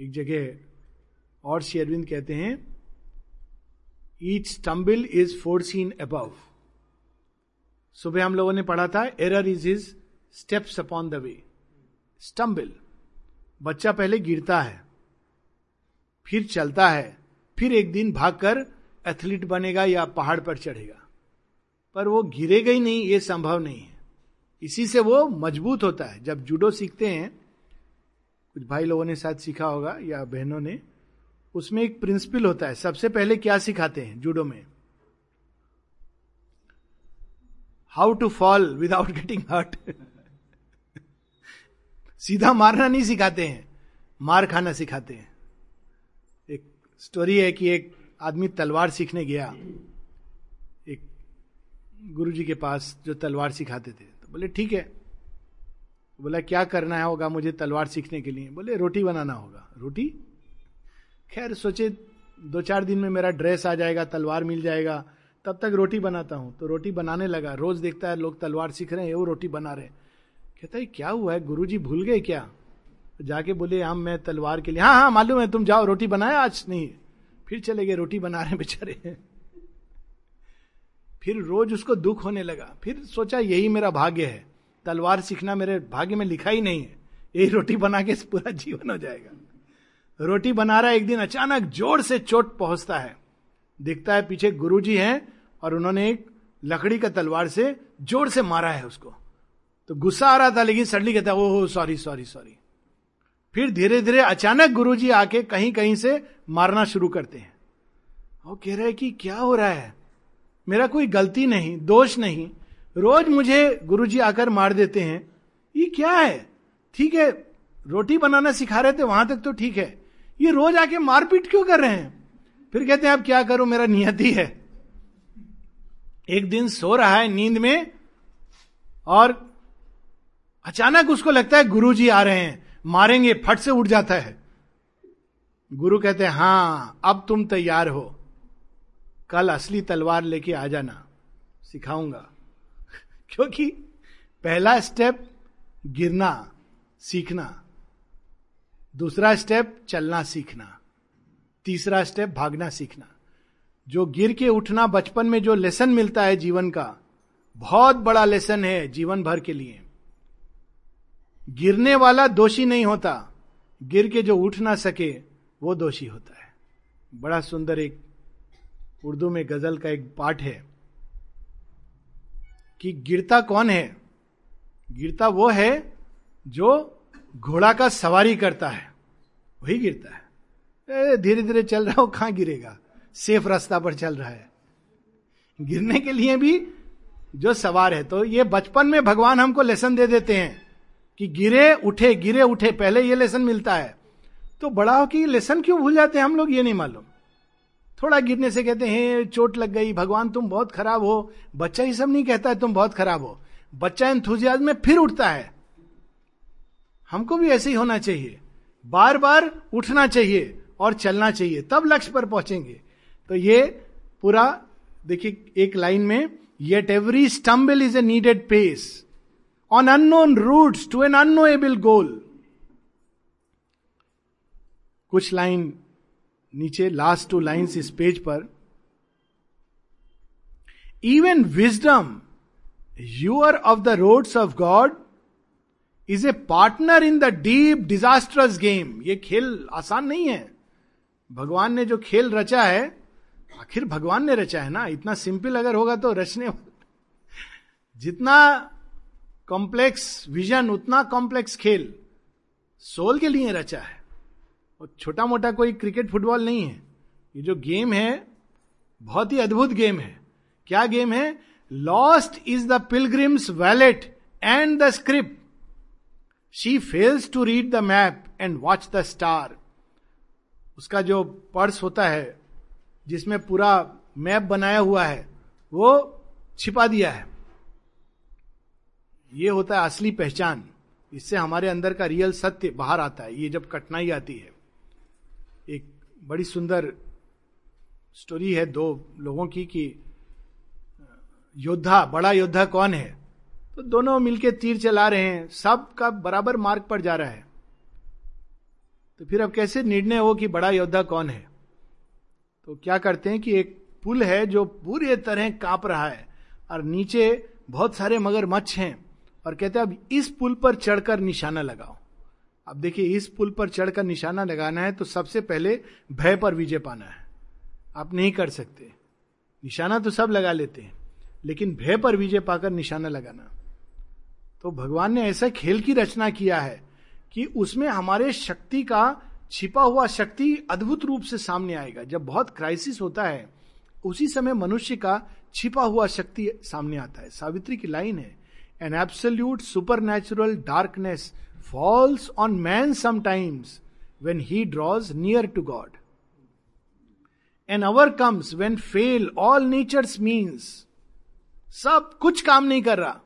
एक जगह और शेरविंद कहते हैं each stumble is foreseen above सुबह हम लोगों ने पढ़ा था error is is steps upon the way stumble बच्चा पहले गिरता है, फिर चलता है, फिर एक दिन भागकर एथलीट बनेगा या पहाड़ पर चढ़ेगा। पर वो गिरेगा ही नहीं, ये संभव नहीं है। इसी से वो मज़बूत होता है। जब जूडो सीखते हैं, कुछ भाई लोगों ने साथ सीखा होगा या बहनों ने, उसमें एक प्रिंसिपल होता है। सबसे पहले क्या सिखाते हैं जूडो में? How to fall without getting hurt सीधा मारना नहीं सिखाते हैं, मार खाना सिखाते हैं। एक स्टोरी है कि एक आदमी तलवार सीखने गया। एक गुरुजी के पास जो तलवार सिखाते थे। तो बोले, ठीक है। बोला, क्या करना है होगा मुझे तलवार सीखने के लिए? बोले, रोटी बनाना होगा। रोटी? खैर, सोचे दो चार दिन में मेरा ड्रेस आ जाएगा, तलवार मिल जाएगा। तब तक रोटी बनाता हूँ। तो रोटी बनाने लगा। रोज देखता है लोग तलवार सीख रहे हैं वो रोटी बना रहे कहता है क्या हुआ है? गुरुजी भूल गए क्या? तो जाके बोले हम मैं तलवार के लिए हाँ हाँ मालूम है, तुम जाओ, रोटी बनाया आज नहीं। फिर चले गए रोटी बना रहे बेचारे। फिर रोज उसको दुख होने लगा। फिर सोचा, यही मेरा भाग्य है। तलवार सीखना मेरे भाग्य में लिखा ही नहीं है। यही रोटी बना के पूरा जीवन हो जाएगा। रोटी बना रहा है एक दिन, अचानक ज़ोर से चोट पहुँचता है। देखता है, पीछे गुरुजी हैं और उन्होंने एक लकड़ी का तलवार से ज़ोर से मारा है उसको। तो गुस्सा आ रहा था, लेकिन सडली कहता है ओह सॉरी सॉरी सॉरी फिर धीरे धीरे अचानक गुरुजी आके कहीं कहीं से मारना शुरू करते हैं। वो कह रहे कि क्या हो रहा है? मेरा कोई गलती नहीं, दोष नहीं। रोज मुझे गुरुजी आकर मार देते हैं। ये क्या है? ठीक है, रोटी बनाना सिखा रहे थे, वहाँ तक तो ठीक है। ये रोज आके मारपीट क्यों कर रहे हैं? फिर कहते हैं, अब क्या करूँ, मेरा नियति है। एक दिन सो रहा है नींद में और अचानक उसको लगता है गुरुजी आ रहे हैं, मारेंगे, फट से उठ जाता है। गुरु कहते हैं, हाँ, अब तुम तैयार हो। कल असली तलवार लेके आ जाना, सिखाऊँगा। क्योंकि पहला स्टेप गिरना, सीखना। दूसरा स्टेप चलना, सीखना। तीसरा स्टेप भागना, सीखना। जो गिर के उठना बचपन में जो लेसन मिलता है जीवन का, बहुत बड़ा लेसन है जीवन भर के लिए। गिरने वाला दोषी नहीं होता, गिर के जो उठ ना सके, वो दोषी होता है। बड़ा सुंदर एक उर्दू में गज़ल का एक पाठ है कि गिरता कौन है? गिरता वो है जो घोड़ा का सवारी करता है, वही गिरता है। धीरे धीरे चल रहा हो, कहाँ गिरेगा? सेफ़ रास्ता पर चल रहा है। गिरने के लिए भी जो सवार है तो ये बचपन में भगवान हमको लेसन दे देते हैं कि गिरे, उठे गिरे, उठे, पहले ये लेसन मिलता है। तो बड़ा हो कि लेसन क्यों भूल जाते हैं हम लोग, ये नहीं मालूम। थोड़ा गिरने से कहते हैं चोट लग गई, भगवान तुम बहुत खराब हो। बच्चा ही सब नहीं कहता है तुम बहुत खराब हो। बच्चा एंथुजियाज में फिर उठता है। हमको भी ऐसे ही होना चाहिए। बार बार उठना चाहिए और चलना चाहिए, तब लक्ष्य पर पहुँचेंगे। तो ये पूरा, देखिए, एक लाइन में yet every stumble is a needed pace on unknown routes to an unknowable goal कुछ लाइन नीचे लास्ट टू लाइन्स इस पेज पर। Even wisdom hewer of the roads of God is a partner in the deep disastrous game ये खेल आसान नहीं है। भगवान ने जो खेल रचा है आखिर भगवान ने रचा है ना? इतना सिंपल अगर होगा तो रचने जितना कॉम्प्लेक्स विजन उतना कॉम्प्लेक्स खेल सोल के लिए रचा है। और छोटा मोटा कोई क्रिकेट फुटबॉल नहीं है। ये जो गेम है, बहुत ही अद्भुत गेम है। क्या गेम है? Lost is the pilgrim's wallet and the script she fails to read the map and watch the star उसका जो पर्स होता है जिसमें पूरा मैप बनाया हुआ है, वो छिपा दिया है। ये होता है असली पहचान। इससे हमारे अंदर का रियल सत्य बाहर आता है। ये जब कठिनाई आती है, एक बड़ी सुंदर स्टोरी है दो लोगों की कि, योद्धा, बड़ा योद्धा कौन है? तो दोनों मिलके तीर चला रहे हैं। सब का बराबर मार्ग पर जा रहा है। तो फिर अब कैसे निर्णय हो कि बड़ा योद्धा कौन है? तो क्या करते हैं कि एक पुल है जो पूरे तरह काँप रहा है और नीचे बहुत सारे मगर मच्छ हैं और कहते हैं, अब इस पुल पर चढ़कर निशाना लगाओ। अब देखिए, इस पुल पर चढ़कर निशाना लगाना है तो सबसे पहले भय पर विजय पाना है। आप नहीं कर सकते। निशाना तो सब लगा लेते हैं, लेकिन भय पर विजय पाकर निशाना लगाना। तो भगवान ने ऐसा खेल की रचना किया है कि उसमें हमारे शक्ति का छिपा हुआ शक्ति अद्भुत रूप से सामने आएगा। जब बहुत क्राइसिस होता है, उसी समय मनुष्य का छिपा हुआ शक्ति सामने आता है। सावित्री की लाइन है an absolute supernatural darkness falls on man sometimes when he draws near to God an hour comes when fail all nature means सब कुछ काम नहीं कर रहा।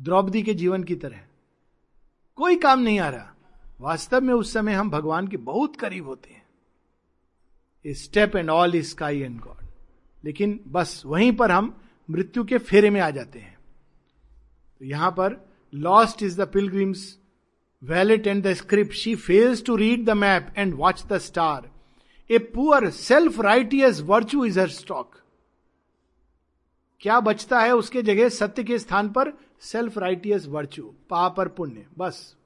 द्रौपदी के जीवन की तरह। कोई काम नहीं आ रहा। वास्तव में उस समय हम भगवान के बहुत करीब होते हैं। Step and all sky and God लेकिन बस वहीं पर हम मृत्यु के फेरे में आ जाते हैं। तो यहाँ पर lost is the pilgrim's wallet and the script she fails to read the map and watch the star a poor self righteous virtue is her stock क्या बचता है उसके जगह? सत्य के स्थान पर सेल्फ राइटियस वर्च्यू पाप और पुण्य, बस।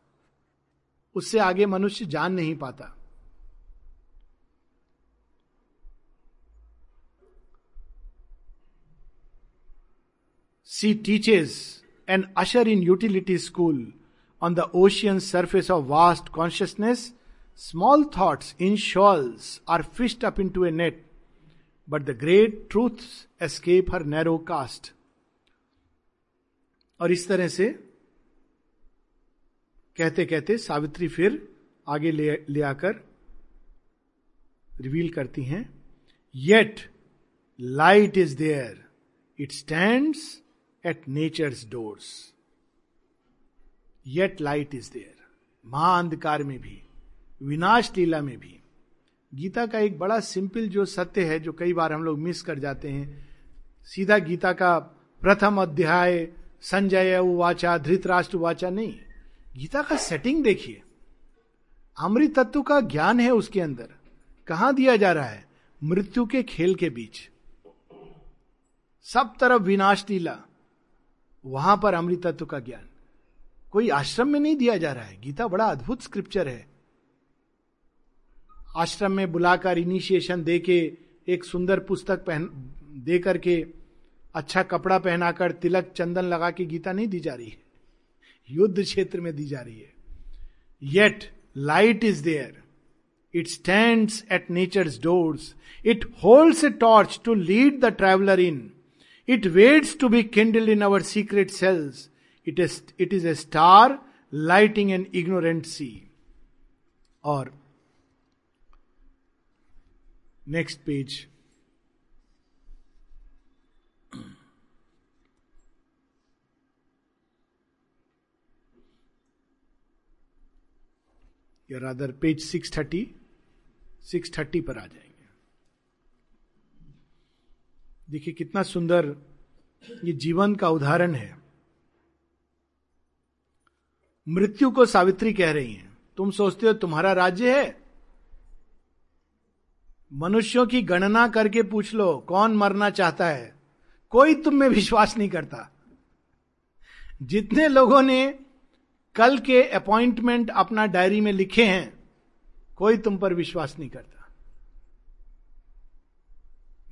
उससे आगे मनुष्य जान नहीं पाता। She teaches an usher in utility school on the ocean surface of vast consciousness small thoughts in shoals are fished up into a net but the great truth escape her narrow cast और इस तरह से कहते कहते सावित्री फिर आगे ले, ले आकर रिवील करती हैं yet light is there it stand at nature's doors yet light is there महाअंधकार में भी विनाश लीला में भी। गीता का एक बड़ा सिंपल जो सत्य है जो कई बार हम लोग मिस कर जाते हैं सीधा गीता का प्रथम अध्याय संजय उवाचा धृतराष्ट्र उवाचा नहीं। गीता का सेटिंग देखिए। अमृत तत्व का ज्ञान है उसके अंदर। कहाँ दिया जा रहा है? मृत्यु के खेल के बीच। सब तरफ़ विनाश लीला। वहाँ पर अमृत तत्व का ज्ञान। कोई आश्रम में नहीं दिया जा रहा है। गीता बड़ा अद्भुत स्क्रिप्चर है। आश्रम में बुलाकर इनिशिएशन दे के एक सुंदर पुस्तक पहन दे करके अच्छा कपड़ा पहनाकर तिलक चंदन लगा के गीता नहीं दी जा रही है। युद्ध क्षेत्र में दी जा रही है। Yet light is there it stand at nature doors it holds a torch to lead the traveller in it waits to be kindle in our secret cells it is it is a star lighting an ignorant sea और next page या rather page six thirty six thirty पर आ जाएँगे। देखिए कितना सुंदर ये जीवन का उदाहरण है। मृत्यु को सावित्री कह रही हैं। तुम सोचते हो तुम्हारा राज्य है? मनुष्यों की गणना करके पूछ लो, कौन मरना चाहता है? कोई तुम में विश्वास नहीं करता। जितने लोगों ने कल के अपॉइंटमेंट अपना डायरी में लिखे हैं, कोई तुम पर विश्वास नहीं करता।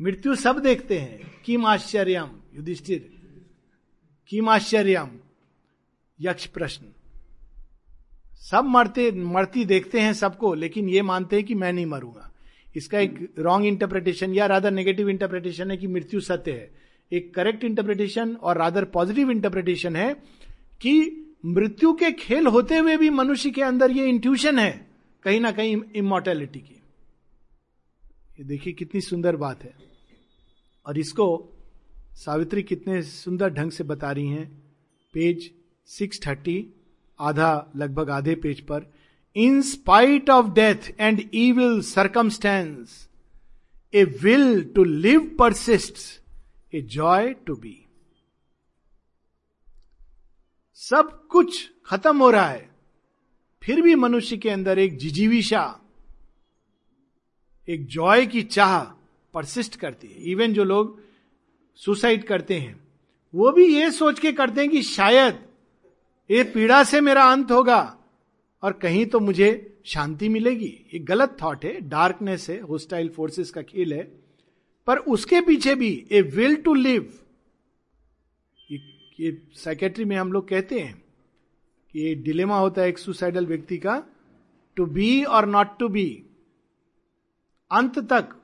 मृत्यु सब देखते हैं। किम आश्चर्यम? युधिष्ठिर। किम आश्चर्यम? यक्ष प्रश्न। सब मरते, मरती देखते हैं सबको, लेकिन ये मानते हैं कि मैं नहीं मरूँगा। इसका एक रॉन्ग इंटरप्रिटेशन या रादर नेगेटिव इंटरप्रिटेशन है कि मृत्यु सत्य है। एक करेक्ट इंटरप्रिटेशन और रादर पॉजिटिव इंटरप्रिटेशन है कि मृत्यु के खेल होते हुए भी मनुष्य के अंदर ये इंट्यूशन है, कहीं ना कहीं इमोर्टेलिटी की। ये देखिए कितनी सुंदर बात है। और इसको सावित्री कितने सुंदर ढंग से बता रही हैं। पेज 630 आधा, लगभग आधे पेज पर in spite of death and evil circumstance a will to live persist a joy to be सब कुछ खत्म हो रहा है। फिर भी मनुष्य के अंदर एक जिजीविशा एक जॉय की चाह परसिस्ट करती है। इवन जो लोग सुसाइड करते हैं, वो भी ये सोच के करते हैं कि शायद ये पीड़ा से मेरा अंत होगा और कहीं तो मुझे शांति मिलेगी। ये गलत थॉट है डार्कनेस है होस्टाइल फोर्सेस का खेल है। पर उसके पीछे भी ए विल टू लिव ये साइकेट्री में हम लोग कहते हैं कि ये डिलेमा होता है एक सुसाइडल व्यक्ति का टू बी और नॉट टू बी अंत तक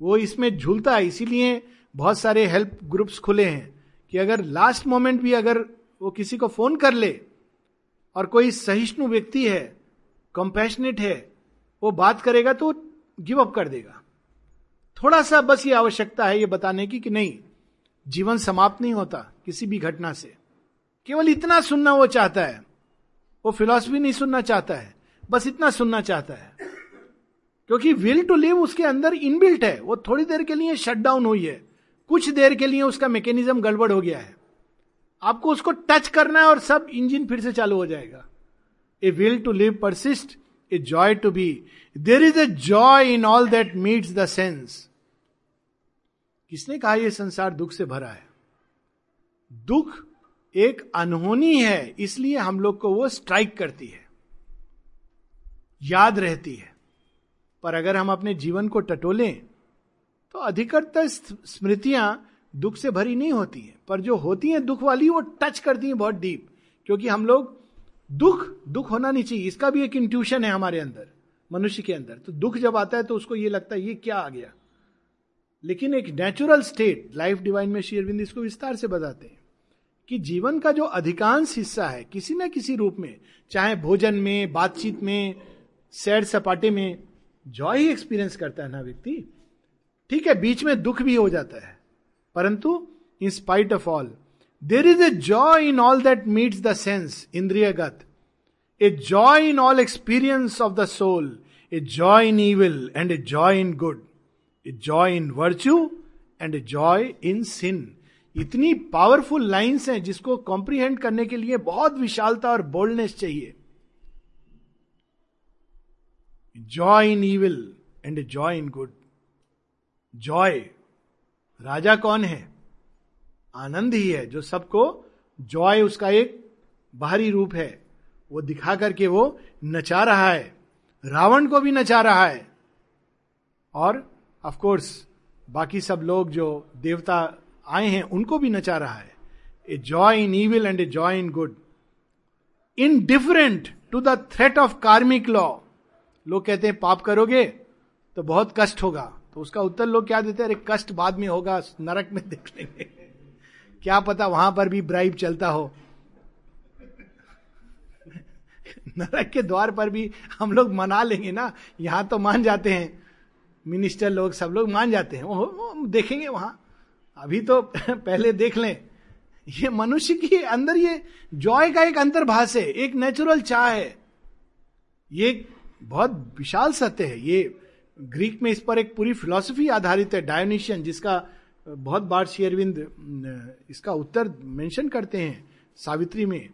वो इसमें झूलता है, इसीलिए बहुत सारे हेल्प ग्रुप्स खुले हैं कि अगर लास्ट मोमेंट भी अगर वो किसी को फ़ोन कर ले और कोई सहिष्णु व्यक्ति है कंपैशनेट है, वो बात करेगा तो गिव अप कर देगा। थोड़ा सा बस ये आवश्यकता है ये बताने की कि नहीं जीवन समाप्त नहीं होता किसी भी घटना से। केवल इतना सुनना वो चाहता है। वो फिलॉसफी नहीं सुनना चाहता है, बस इतना सुनना चाहता है। क्योंकि विल टू लिव उसके अंदर इनबिल्ट है। वो थोड़ी देर के लिए शट डाउन हुई है। कुछ देर के लिए उसका मैकेनिज्म गड़बड़ हो गया है। आपको उसको टच करना है और सब इंजन फिर से चालू हो जाएगा। A will to live persist a joy to be there is a joy in all that meets the sense किसने कहा यह संसार दुख से भरा है? दुख एक अनहोनी है, इसलिए हम लोग को वो स्ट्राइक करती है। याद रहती है। पर अगर हम अपने जीवन को टटोलें तो अधिकतर स्मृतियाँ दुख से भरी नहीं होती हैं। पर जो होती हैं दुख वाली, वो टच करती हैं बहुत डीप क्योंकि हम लोग, दुख दुख होना नहीं चाहिए। इसका भी एक इंट्यूशन है हमारे अंदर, मनुष्य के अंदर। तो दुख जब आता है तो उसको ये लगता है, ये क्या आ गया? लेकिन एक नेचुरल स्टेट लाइफ डिवाइन में शेयरविंद इसको विस्तार से बताते हैं कि जीवन का जो अधिकांश हिस्सा है, किसी न किसी रूप में, चाहे भोजन में, बातचीत में, सैर सपाटे में जॉय ही एक्सपीरियंस करता है ना व्यक्ति। ठीक है, बीच में दुख भी हो जाता है। परंतु in spite of all there is a joy in all that meets the sense इंद्रियगत a joy in all experience of the soul a joy in evil and a joy in good a joy in virtue and a joy in sin इतनी powerful lines हैं जिसको comprehend करने के लिए बहुत विशालता और boldness चाहिए। Joy in evil and joy in good joy राजा कौन है? आनंद ही है, जो सबको जॉय उसका एक बाहरी रूप है। वो दिखा करके वो नचा रहा है। रावण को भी नचा रहा है। और ऑफ़ कोर्स बाकी सब लोग जो देवता आए हैं, उनको भी नचा रहा है। A joy in evil and a joy in good indifferent to the threat of karmic law लोग कहते हैं, पाप करोगे तो बहुत कष्ट होगा। तो उसका उत्तर लोग क्या देते हैं, अरे, कष्ट बाद में होगा, नरक में देख लेंगे। क्या पता वहाँ पर भी ब्राइब चलता हो। नरक के द्वार पर भी हम लोग मना लेंगे ना, यहाँ तो मान जाते हैं। मिनिस्टर लोग सब लोग मान जाते हैं। वो, वो देखेंगे वहाँ। अभी तो पहले देख लें। ये मनुष्य की अंदर ये जॉय का एक अंतर्भाष है एक नेचुरल चाह है। ये बहुत विशाल सत्य है। ये ग्रीक में इस पर एक पूरी फिलॉसफी आधारित है डायोनिशियन जिसका बहुत बार शेयरविंद इसका उत्तर मेंशन करते हैं सावित्री में।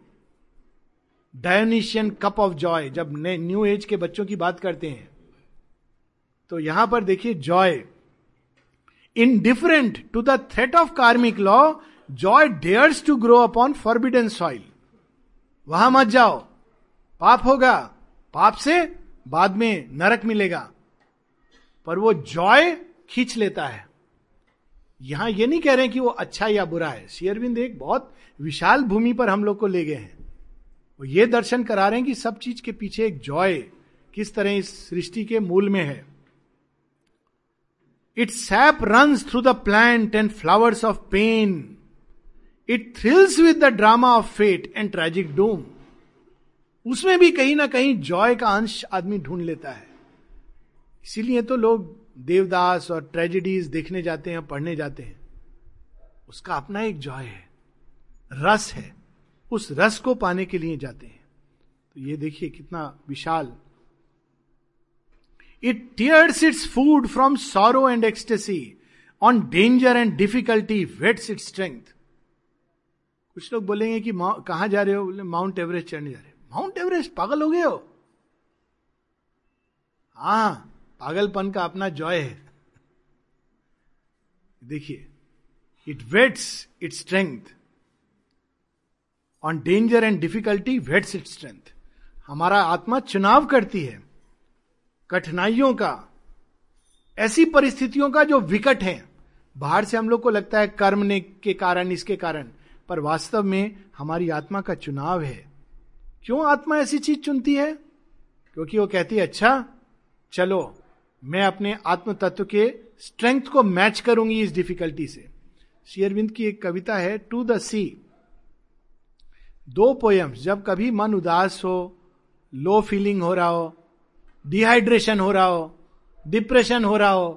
डायोनिशियन कप ऑफ़ जॉय जब न्यू एज के बच्चों की बात करते हैं। तो यहाँ पर देखिए joy indifferent to the threat of karmic law joy dares to grow upon forbidden soil वहाँ मत जाओ। पाप होगा। पाप से बाद में नरक मिलेगा। पर वो जॉय खींच लेता है। यहाँ ये नहीं कह रहे कि वो अच्छा या बुरा है। शेयरविंद एक बहुत विशाल भूमि पर हम लोग को ले गए हैं। वो ये दर्शन करा रहे हैं कि सब चीज़ के पीछे एक जॉय किस तरह इस सृष्टि के मूल में है। It sap run through the plant and flowers of pain it thrills with the drama of fate and tragic doom उसमें भी कहीं ना कहीं जॉय का अंश आदमी ढूंढ लेता है। इसीलिए तो लोग देवदास और ट्रेजिडीज देखने जाते हैं, पढ़ने जाते हैं। उसका अपना एक जॉय है। रस है। उस रस को पाने के लिए जाते हैं। तो ये देखिए कितना विशाल it tears its food from sorrow and ecstasy on danger and difficulty whets it strength कुछ लोग बोलेंगे कि कहाँ जा रहे हो? बोले माउंट एवरेस्ट चढ़ने जा रहे हो। माउंट एवरेस्ट पागल हो गए हो? हा, पागलपन का अपना जॉय है। देखिए it whets it strength on danger and difficulty whets it strength हमारा आत्मा चुनाव करती है। कठिनाइयों का, ऐसी परिस्थितियों का जो विकट है। बाहर से हम लोग को लगता है कर्म ने के कारण, इसके कारण, पर वास्तव में हमारी आत्मा का चुनाव है। क्यों आत्मा ऐसी चीज़ चुनती है? क्योंकि वो कहती है अच्छा चलो, मैं अपने आत्म तत्व के स्ट्रेंथ को मैच करूँगी इस डिफिकल्टी से। शेयरविंद की एक कविता है टू द सी दो पोयम्स जब कभी मन उदास हो लो फीलिंग हो रहा हो डिहाइड्रेशन हो रहा हो डिप्रेशन हो रहा हो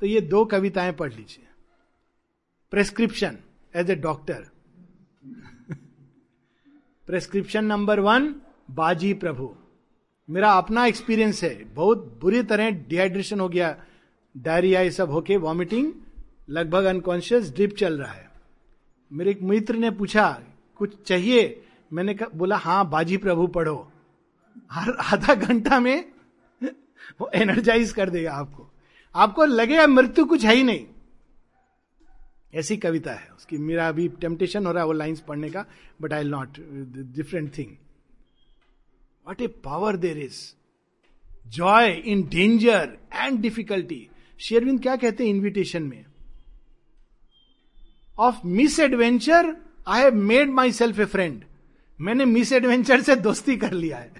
तो ये दो कविताएँ पढ़ लीजिए। Prescription as a doctor prescription number one बाजी प्रभु। मेरा अपना एक्सपीरियंस है। बहुत बुरी तरह डिहाइड्रेशन हो गया। डायरिया ये सब होके वॉमिटिंग लगभग अनकॉन्शियस ड्रिप चल रहा है। मेरे एक मित्र ने पूछा, कुछ चाहिए? मैंने बोला हाँ बाजी प्रभु पढ़ो। हर आधा घंटा में वो एनर्जाइज कर देगा आपको। आपको लगेगा मृत्यु कुछ है ही नहीं। ऐसी कविता है। उसकी मेरा अभी टेम्पटेशन हो रहा है वो लाइंस पढ़ने का but I not different thing what a power there is joy in danger and difficulty शेरविंद क्या कहते हैं इन्विटेशन में? Of misadventure I have made myself a friend मैंने मिस एडवेंचर से दोस्ती कर लिया है।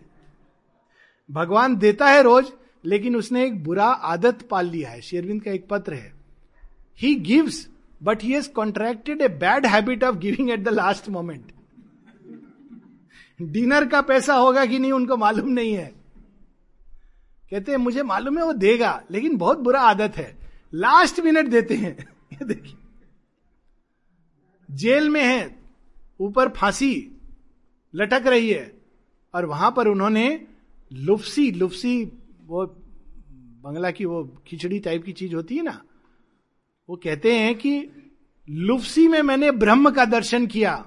भगवान देता है रोज लेकिन उसने एक बुरा आदत पाल लिया है। शेरविंद का एक पत्र है। He gives but he has contracted a bad habit of giving at the last moment dinner का पैसा होगा कि नहीं, उनको मालूम नहीं है। कहते हैं, मुझे मालूम है, वो देगा, लेकिन बहुत बुरा आदत है। लास्ट मिनट देते हैं। ये देखिए। जेल में है, ऊपर फांसी लटक रही है, और वहाँ पर उन्होंने लुफ्सी, लुफसी वो बंगला की वो खिचड़ी टाइप की चीज़ होती है ना, वो कहते हैं कि लुफ्सी में मैंने ब्रह्म का दर्शन किया।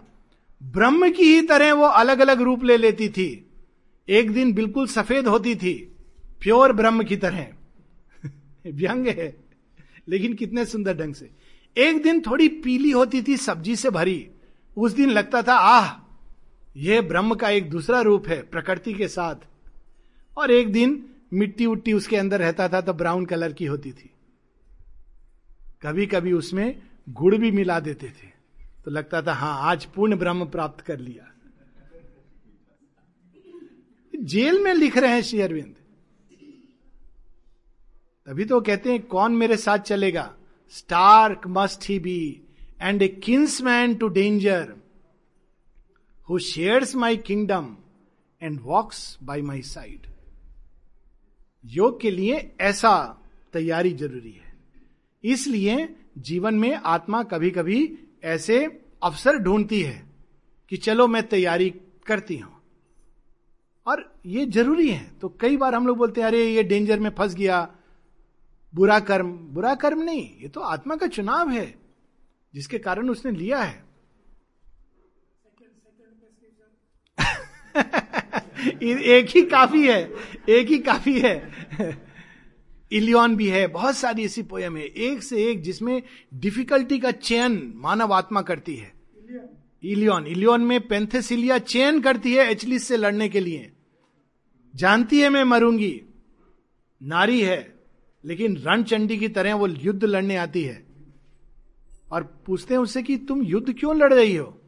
ब्रह्म की ही तरह वो अलग अलग रूप ले लेती थी। एक दिन बिल्कुल सफ़ेद होती थी, प्योर ब्रह्म की तरह। व्यंग है, लेकिन कितने सुंदर ढंग से। एक दिन थोड़ी पीली होती थी, सब्ज़ी से भरी। उस दिन लगता था, आह यह ब्रह्म का एक दूसरा रूप है, प्रकृति के साथ। और एक दिन मिट्टी उट्टी उसके अंदर रहता था तो ब्राउन कलर की होती थी। कभी कभी उसमें गुड़ भी मिला देते थे। तो लगता था हाँ आज पूर्ण ब्रह्म प्राप्त कर लिया। जेल में लिख रहे हैं श्री अरविंद। तभी तो कहते हैं, कौन मेरे साथ चलेगा? Stark must he be and a kinsman to danger who shares my kingdom and walks by my side योग के लिए ऐसा तैयारी ज़रूरी है। इसलिए जीवन में आत्मा कभी कभी ऐसे अवसर ढूंढती है कि चलो मैं तैयारी करती हूँ। और ये ज़रूरी है। तो कई बार हम लोग बोलते हैं, अरे, ये डेंजर में फंस गया। बुरा कर्म। बुरा कर्म नहीं, ये तो आत्मा का चुनाव है, जिसके कारण उसने लिया है। एक ही काफ़ी है, एक ही काफ़ी है। इलियन भी है, बहुत सारी ऐसी पोयम है। एक से एक जिसमें डिफिकल्टी का चयन मानव आत्मा करती है। इलियन। इलियन में पेंथेसिलिया चयन करती है एचलिस से लड़ने के लिए। जानती है मैं मरूँगी, नारी है, लेकिन रणचंडी की तरह वो युद्ध लड़ने आती है। और पूछते हैं उससे कि तुम युद्ध क्यों लड़ रही हो?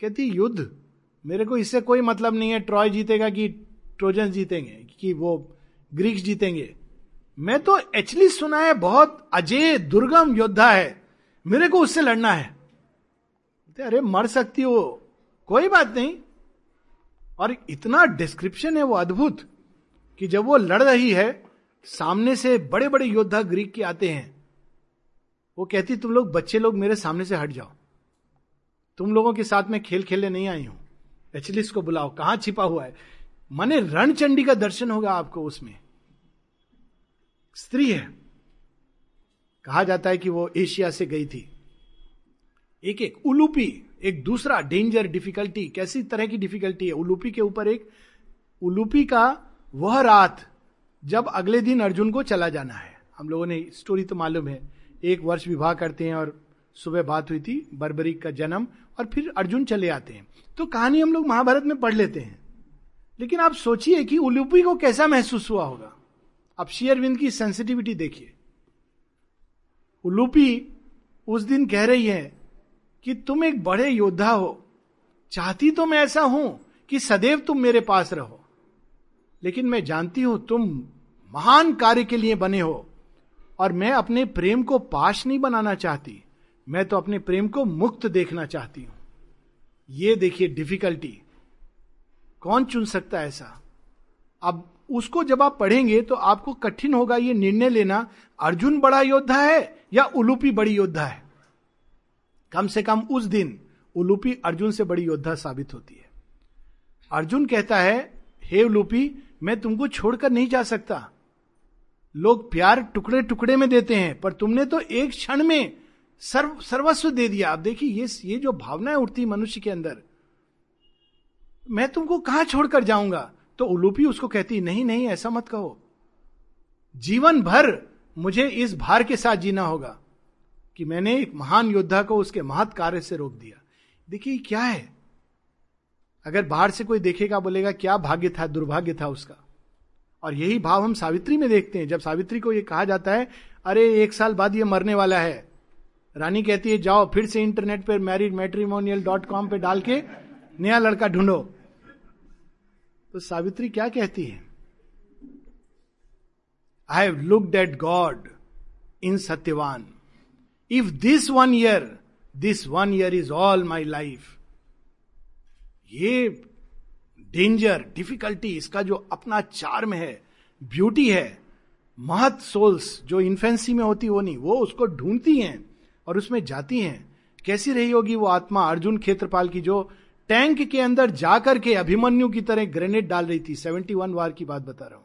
कहती, युद्ध मेरे को इससे कोई मतलब नहीं है, ट्रॉय जीतेगा कि ट्रोजन जीतेंगे, कि वो ग्रीक्स जीतेंगे। मैं तो एक्चुअली सुना है, बहुत अजय, दुर्गम योद्धा है। मेरे को उससे लड़ना है। अरे, मर सकती हो। कोई बात नहीं। और इतना डिस्क्रिप्शन है वो अद्भुत, कि जब वो लड़ रही है, सामने से बड़े बड़े योद्धा ग्रीक के आते हैं। वो कहती, तुम लोग, बच्चे लोग मेरे सामने से हट जाओ। तुम लोगों के साथ में खेल खेलने नहीं आई हूँ। एचलिस्ट को बुलाओ। कहाँ छिपा हुआ है? माने रणचंडी का दर्शन होगा आपको उसमें। स्त्री है। कहा जाता है कि वो एशिया से गई थी। एक एक उलूपी, एक दूसरा डेंजर डिफिकल्टी कैसी तरह की डिफिकल्टी है? उलूपी के ऊपर एक उलूपी का वह रात जब अगले दिन अर्जुन को चला जाना है। हम लोगों ने स्टोरी तो मालूम है। एक वर्ष विवाह करते हैं और सुबह बात हुई थी बर्बरिक का जन्म, और फिर अर्जुन चले आते हैं। तो कहानी हम लोग महाभारत में पढ़ लेते हैं। लेकिन आप सोचिए कि उलूपी को कैसा महसूस हुआ होगा। आप शेयरविंद की सेंसिटिविटी देखिए। उलूपी उस दिन कह रही है कि तुम एक बड़े योद्धा हो। चाहती तो मैं ऐसा हूँ कि सदैव तुम मेरे पास रहो। लेकिन मैं जानती हूँ तुम महान कार्य के लिए बने हो, और मैं अपने प्रेम को पाश नहीं बनाना चाहती। मैं तो अपने प्रेम को मुक्त देखना चाहती हूँ। ये देखिए डिफिकल्टी कौन चुन सकता है ऐसा? अब उसको जब आप पढ़ेंगे तो आपको कठिन होगा ये निर्णय लेना, अर्जुन बड़ा योद्धा है या उलूपी बड़ी योद्धा है? कम से कम उस दिन उलूपी अर्जुन से बड़ी योद्धा साबित होती है। अर्जुन कहता है, हे उलूपी, मैं तुमको छोड़कर नहीं जा सकता। लोग प्यार टुकड़े टुकड़े में देते हैं, पर तुमने तो एक क्षण में सर्व, सर्वस्व दे दिया। आप देखिए, ये ये जो भावनाएँ उठती मनुष्य के अंदर, मैं तुमको कहाँ छोड़कर जाऊँगा? तो उलूपी उसको कहती नहीं नहीं, ऐसा मत कहो। जीवन भर मुझे इस भार के साथ जीना होगा कि मैंने एक महान योद्धा को उसके महत कार्य से रोक दिया। देखिए, क्या है? अगर बाहर से कोई देखेगा, बोलेगा, क्या भाग्य था, दुर्भाग्य था उसका? और यही भाव हम सावित्री में देखते हैं। जब सावित्री को यह कहा जाता है, अरे, एक साल बाद ये मरने वाला है। रानी कहती है, जाओ फिर से इंटरनेट पर मैरिड मैट्रीमोनियल डॉट कॉम पे डाल के नया लड़का ढूंढो। तो सावित्री क्या कहती है? I have looked at God in Satyavan if this one year this one year is all my life ये डेंजर डिफिकल्टी इसका जो अपना चार्म है ब्यूटी है महत सोल्स जो इन्फेंसी में होती, वो नहीं, वो उसको ढूंढती हैं। और उसमें जाती हैं। कैसी रही होगी वो आत्मा? अर्जुन क्षेत्रपाल की जो टैंक के अंदर जाकर के अभिमन्यु की तरह ग्रेनेड डाल रही थी। सेवेंटी वन वार की बात बता रहा हूँ।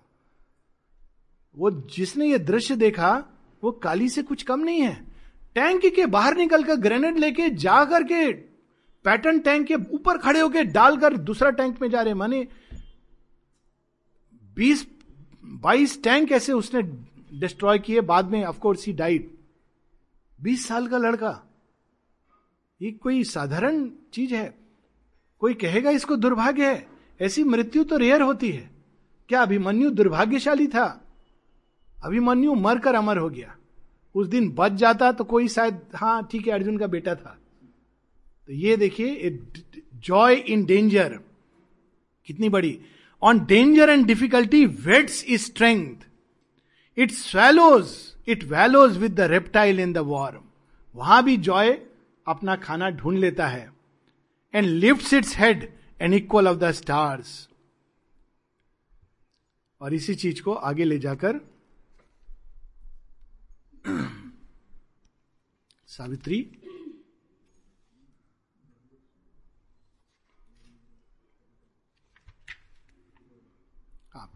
वो जिसने ये दृश्य देखा, वो काली से कुछ कम नहीं है। टैंक के बाहर निकलकर ग्रेनेड लेके जा करके पैटर्न टैंक के ऊपर खड़े होकर डालकर दूसरा टैंक में जा रहे माने बीस बाईस टैंक ऐसे उसने डिस्ट्रॉय किए, बाद में ऑफकोर्स ही डाइड बीस साल का लड़का। ये कोई साधारण चीज़ है। कोई कहेगा इसको दुर्भाग्य है। ऐसी मृत्यु तो रेयर होती है। क्या अभिमन्यु दुर्भाग्यशाली था? अभिमन्यु मरकर अमर हो गया। उस दिन बच जाता तो कोई शायद हाँ ठीक है, अर्जुन का बेटा था। तो ये देखिए जॉय इन डेंजर कितनी बड़ी। On danger and difficulty whets is strength it swallows it wallows with the reptile in the war वहाँ भी जॉय अपना खाना ढूंढ लेता है and lift its head an equal of the stars और इसी चीज़ को आगे ले जाकर Savitri.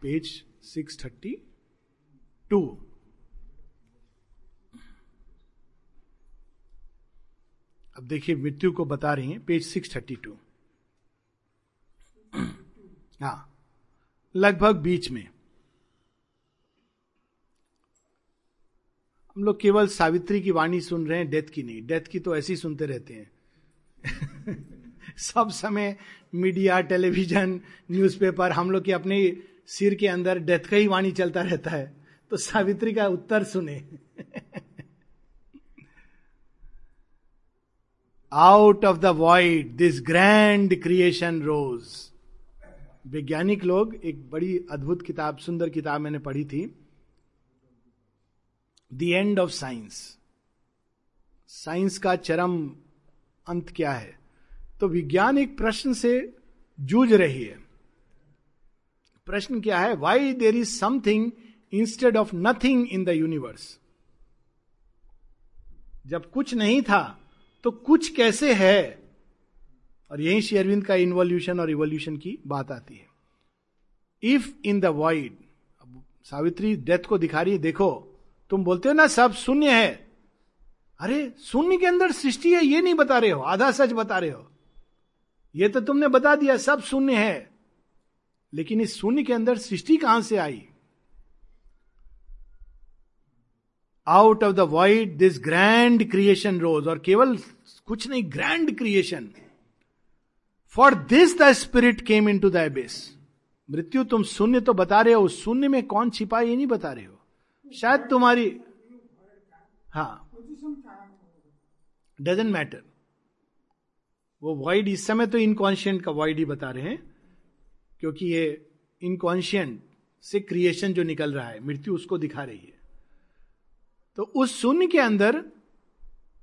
Page six thirty two अब देखिए, मृत्यु को बता रही हैं, पेज सिक्स थर्टी टू हा, लगभग बीच में। हम लोग केवल सावित्री की वाणी सुन रहे हैं, डेथ की नहीं। डेथ की तो ऐसे सुनते रहते हैं। सब समय मीडिया, टेलीविज़न, न्यूज़पेपर, हम लोग के अपने सिर के अंदर डेथ का ही वाणी चलता रहता है। तो सावित्री का उत्तर सुने। Out of the void this grand creation rose वैज्ञानिक लोग एक बड़ी अद्भुत किताब, सुंदर किताब मैंने पढ़ी थी। The end of science science का चरम अंत क्या है? तो विज्ञान एक प्रश्न से जूझ रही है। प्रश्न क्या है? Why there is something instead of nothing in the universe जब कुछ नहीं था तो कुछ कैसे है? और यही शेयरविंद का इन्वोल्यूशन और इवोल्यूशन की बात आती है। If in the wide Savitri death को दिखा रही है, देखो, तुम बोलते हो ना, सब शून्य है। अरे, शून्य के अंदर सृष्टि है, ये नहीं बता रहे हो, आधा सच बता रहे हो। ये तो तुमने बता दिया, सब शून्य है। लेकिन इस शून्य के अंदर सृष्टि कहाँ से आई? Out of the wide this grand creation rose और केवल कुछ नहीं grand creation for this the spirit came into the abyss मृत्यु तुम शून्य तो बता रहे हो शून्य में कौन छिपा ये नहीं बता रहे हो शायद तुम्हारी हाँ डजेंट मैटर वो वॉइड इस समय तो इनकॉन्शियंट का वॉइड ही बता रहे हैं क्योंकि ये इनकॉन्शियंट से क्रिएशन जो निकल रहा है मृत्यु उसको दिखा रही है तो उस शून्य के अंदर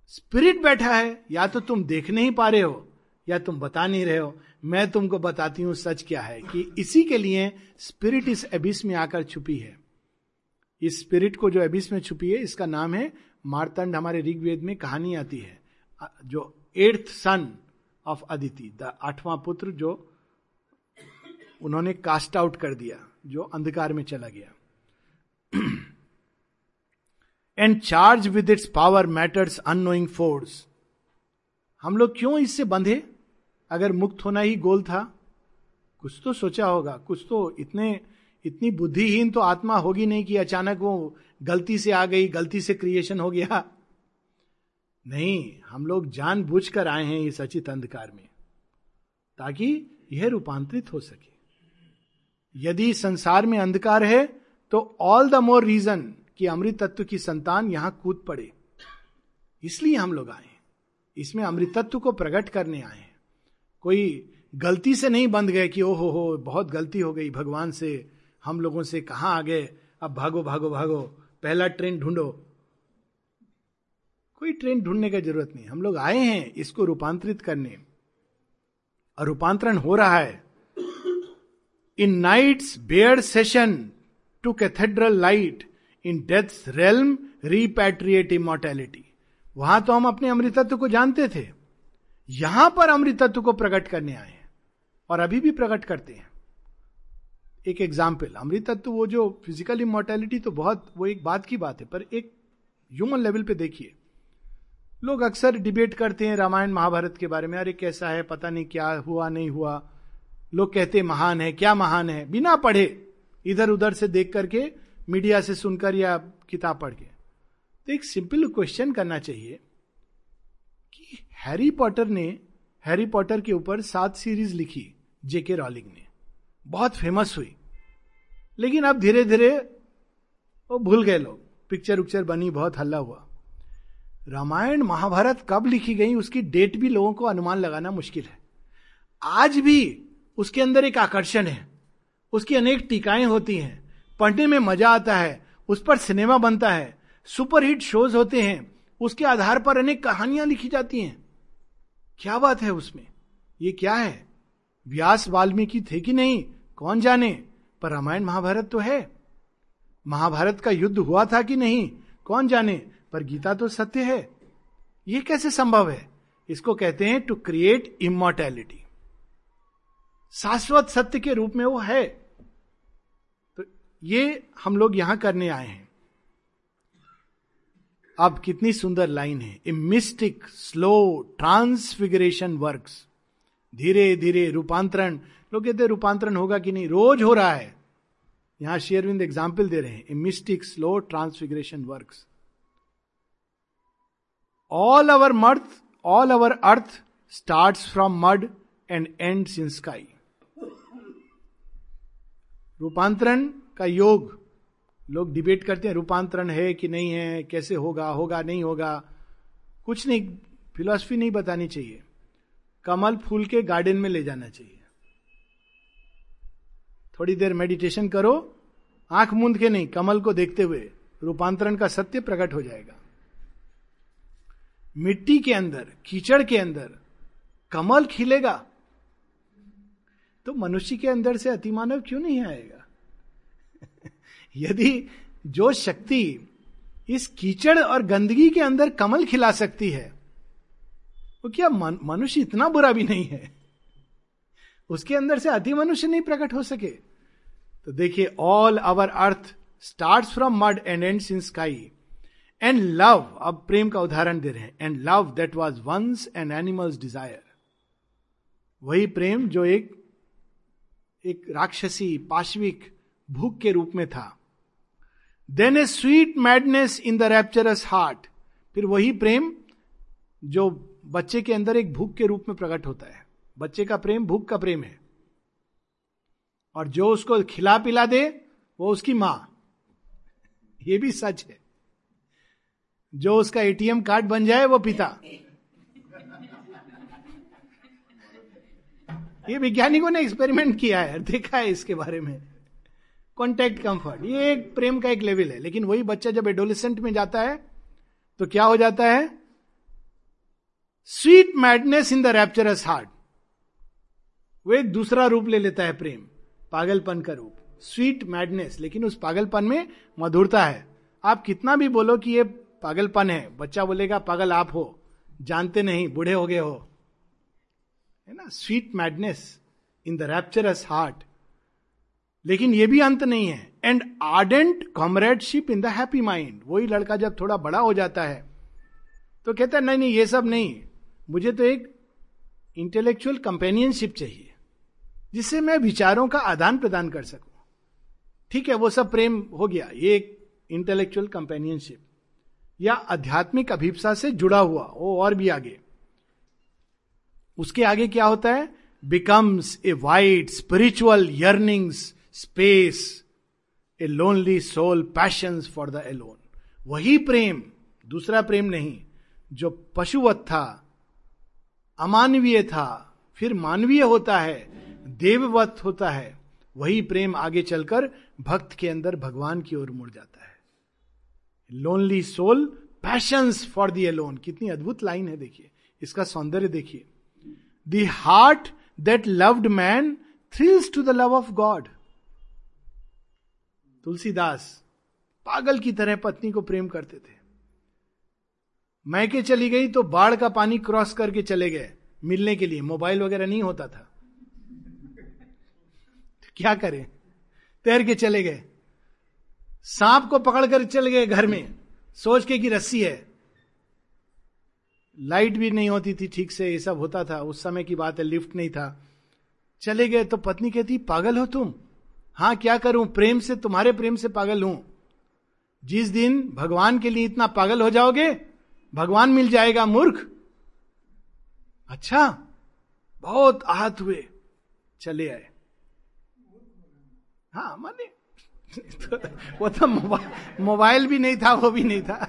स्पिरिट बैठा है, या तो तुम देख नहीं पा रहे हो, या तुम बता नहीं रहे हो। मैं तुमको बताती हूँ सच क्या है, कि इसी के लिए स्पिरिट इस एबिस में आकर छुपी है। इस स्पिरिट को जो एबिस में छुपी है, इसका नाम है मारतंड। हमारे ऋग्वेद में कहानी आती है जो eighth son of Aditi, the आठवां पुत्र, जो उन्होंने कास्ट आउट कर दिया, जो अंधकार में चला गया। And charge with its power matter's unknowing force हम लोग क्यों इससे बंधे? अगर मुक्त होना ही गोल था। कुछ तो सोचा होगा, कुछ तो इतने, इतनी बुद्धिहीन तो आत्मा होगी नहीं कि अचानक वो गलती से आ गई, गलती से क्रिएशन हो गया। नहीं, हम लोग जान बुझ कर आए हैं इस अचित अंधकार में, ताकि यह रूपांतरित हो सके। यदि संसार में अंधकार है तो ऑल द मोर रीजन कि अमृत तत्व की संतान यहाँ कूद पड़े। इसलिए हम लोग आए इसमें अमृत तत्व को प्रकट करने आए हैं। कोई गलती से नहीं बंध गए कि ओहो हो, बहुत गलती हो गई, भगवान से, हम लोगों से कहा आ गए? अब भागो भागो भागो, पहला ट्रेन ढूंढो। कोई ट्रेन ढूँढने की ज़रूरत नहीं। हम लोग आए हैं इसको रूपांतरित करने। और रूपांतरण हो रहा है। In nights bear session to cathedral light in death realm repatriate immortality वहाँ तो हम अपने अमृतत्व को जानते थे। यहाँ पर अमृतत्व को प्रकट करने आए हैं और अभी भी प्रकट करते हैं। एक एग्ज़ाम्पल अमृतत्व वो जो फ़िज़िकल इमोर्टेलिटी तो बहुत, वो एक बात की बात है, पर एक ह्यूमन लेवल पे देखिए। लोग अक्सर डिबेट करते हैं रामायण महाभारत के बारे में, अरे कैसा है, पता नहीं क्या हुआ, नहीं हुआ। लोग कहते महान है, क्या महान है? बिना पढ़े इधर उधर से देख करके मीडिया से सुनकर या किताब पढ़ के। तो एक सिंपल क्वेश्चन करना चाहिए कि हैरी पॉटर ने, हैरी पॉटर के ऊपर सात सीरीज़ लिखी, जेके रॉलिंग ने। बहुत फ़ेमस हुई। लेकिन अब धीरे धीरे वो भूल गए लोग। पिक्चर उक्चर बनी, बहुत हल्ला हुआ। रामायण महाभारत कब लिखी गई, उसकी डेट भी लोगों को अनुमान लगाना मुश्किल है। आज भी उसके अंदर एक आकर्षण है। उसकी अनेक टीकाएँ होती हैं। पढ़ने में मज़ा आता है, उस पर सिनेमा बनता है, सुपरहिट शोज़ होते हैं, उसके आधार पर अनेक कहानियाँ लिखी जाती हैं। क्या बात है उसमें? ये क्या है? व्यास वाल्मीकि थे कि नहीं? कौन जाने? पर रामायण महाभारत तो है। महाभारत का युद्ध हुआ था कि नहीं? कौन जाने? पर गीता तो सत्य है। ये कैसे संभव है? इसको कहते हैं टू क्रिएट इमोर्टैलिटी शाश्वत सत्य के रूप में वो है। ये हम लोग यहाँ करने आए हैं। अब कितनी सुंदर लाइन है। A mystic slow transfiguration work धीरे धीरे रूपांतरण। लोग कहते रूपांतरण होगा कि नहीं? रोज हो रहा है। यहाँ शेयरविंद एग्ज़ाम्पल दे रहे हैं। A mystic slow transfiguration work all our mirth all our earth start from mud and end in sky रूपांतरण का योग। लोग डिबेट करते हैं, रूपांतरण है कि नहीं है, कैसे होगा होगा, नहीं होगा। कुछ नहीं फिलॉसफी नहीं बतानी चाहिए। कमल फूल के गार्डन में ले जाना चाहिए। थोड़ी देर मेडिटेशन करो, आँख मूंद के नहीं, कमल को देखते हुए रूपांतरण का सत्य प्रकट हो जाएगा। मिट्टी के अंदर, कीचड़ के अंदर कमल खिलेगा। तो मनुष्य के अंदर से अतिमानव क्यों नहीं आएगा? यदि जो शक्ति इस कीचड़ और गंदगी के अंदर कमल खिला सकती है वो क्या मनुष्य इतना बुरा भी नहीं है? उसके अंदर से अति मनुष्य नहीं प्रकट हो सके? तो देखिए all our earth start from mud and end in sky and love अब प्रेम का उदाहरण दे रहे हैं। And love that was once an animal's desire वही प्रेम जो एक एक राक्षसी, पाश्विक, भूख के रूप में था। Then a sweet madness in the rapturous heart फिर वही प्रेम जो बच्चे के अंदर एक भूख के रूप में प्रकट होता है। बच्चे का प्रेम भूख का प्रेम है। और जो उसको खिला पिला दे, वो उसकी माँ। ये भी सच है। जो उसका एटीएम कार्ड बन जाए, वो पिता। ये वैज्ञानिकों ने एक्सपेरिमेंट किया है, देखा है इसके बारे में। कॉन्टेक्ट कंफर्ट ये एक प्रेम का एक लेवल है, लेकिन वही बच्चा जब एडोलिसेंट में जाता है तो क्या हो जाता है? Sweet madness in the rapturous heart वो एक दूसरा रूप ले लेता है प्रेम, पागलपन का रूप। स्वीट मैडनेस लेकिन उस पागलपन में मधुरता है। आप कितना भी बोलो कि ये पागलपन है, बच्चा बोलेगा, पागल आप हो, जानते नहीं, बूढ़े हो गए हो। है ना? Sweet madness in the rapturous heart लेकिन यह भी अंत नहीं है। And ardent comradeship in the happy mind वही लड़का जब थोड़ा बड़ा हो जाता है तो कहता है, नहीं नहीं, ये सब नहीं। मुझे तो एक इंटेलेक्चुअल कंपेनियनशिप चाहिए, जिससे मैं विचारों का आदान प्रदान कर सकूँ। ठीक है, वो सब प्रेम हो गया, ये एक इंटेलेक्चुअल कंपेनियनशिप या आध्यात्मिक अभिप्सा से जुड़ा हुआ, वो और भी आगे। उसके आगे क्या होता है? Becomes a wide spiritual yearning's space a lonely soul passion for the alone वही प्रेम, दूसरा प्रेम नहीं, जो पशुवत था, अमानवीय था, फिर मानवीय होता है, देववत होता है, वही प्रेम आगे चलकर भक्त के अंदर भगवान की ओर मुड़ जाता है। Lonely soul passions for the alone कितनी अद्भुत लाइन है देखिए, इसका सौंदर्य देखिए। The heart that loved man thrills to the love of God Tulsidas पागल की तरह पत्नी को प्रेम करते थे। मैके चली गई तो बाढ़ का पानी क्रॉस करके चले गए, मिलने के लिए। मोबाइल वगैरह नहीं होता था। तो क्या करें? तैर के चले गए। सांप को पकड़कर चले गए घर में। सोच के कि रस्सी है। लाइट भी नहीं होती थी ठीक से, ये सब होता था। उस समय की बात है, लिफ्ट नहीं था। चले गए तो पत्नी कहती, पागल हो तुम? हाँ क्या करूँ? प्रेम से तुम्हारे प्रेम से पागल हूँ। जिस दिन भगवान के लिए इतना पागल हो जाओगे भगवान मिल जाएगा मूर्ख। अच्छा बहुत आहत हुए चले आए। हाँ माने तो, वो तो मोबाइल भी नहीं था वो भी नहीं था।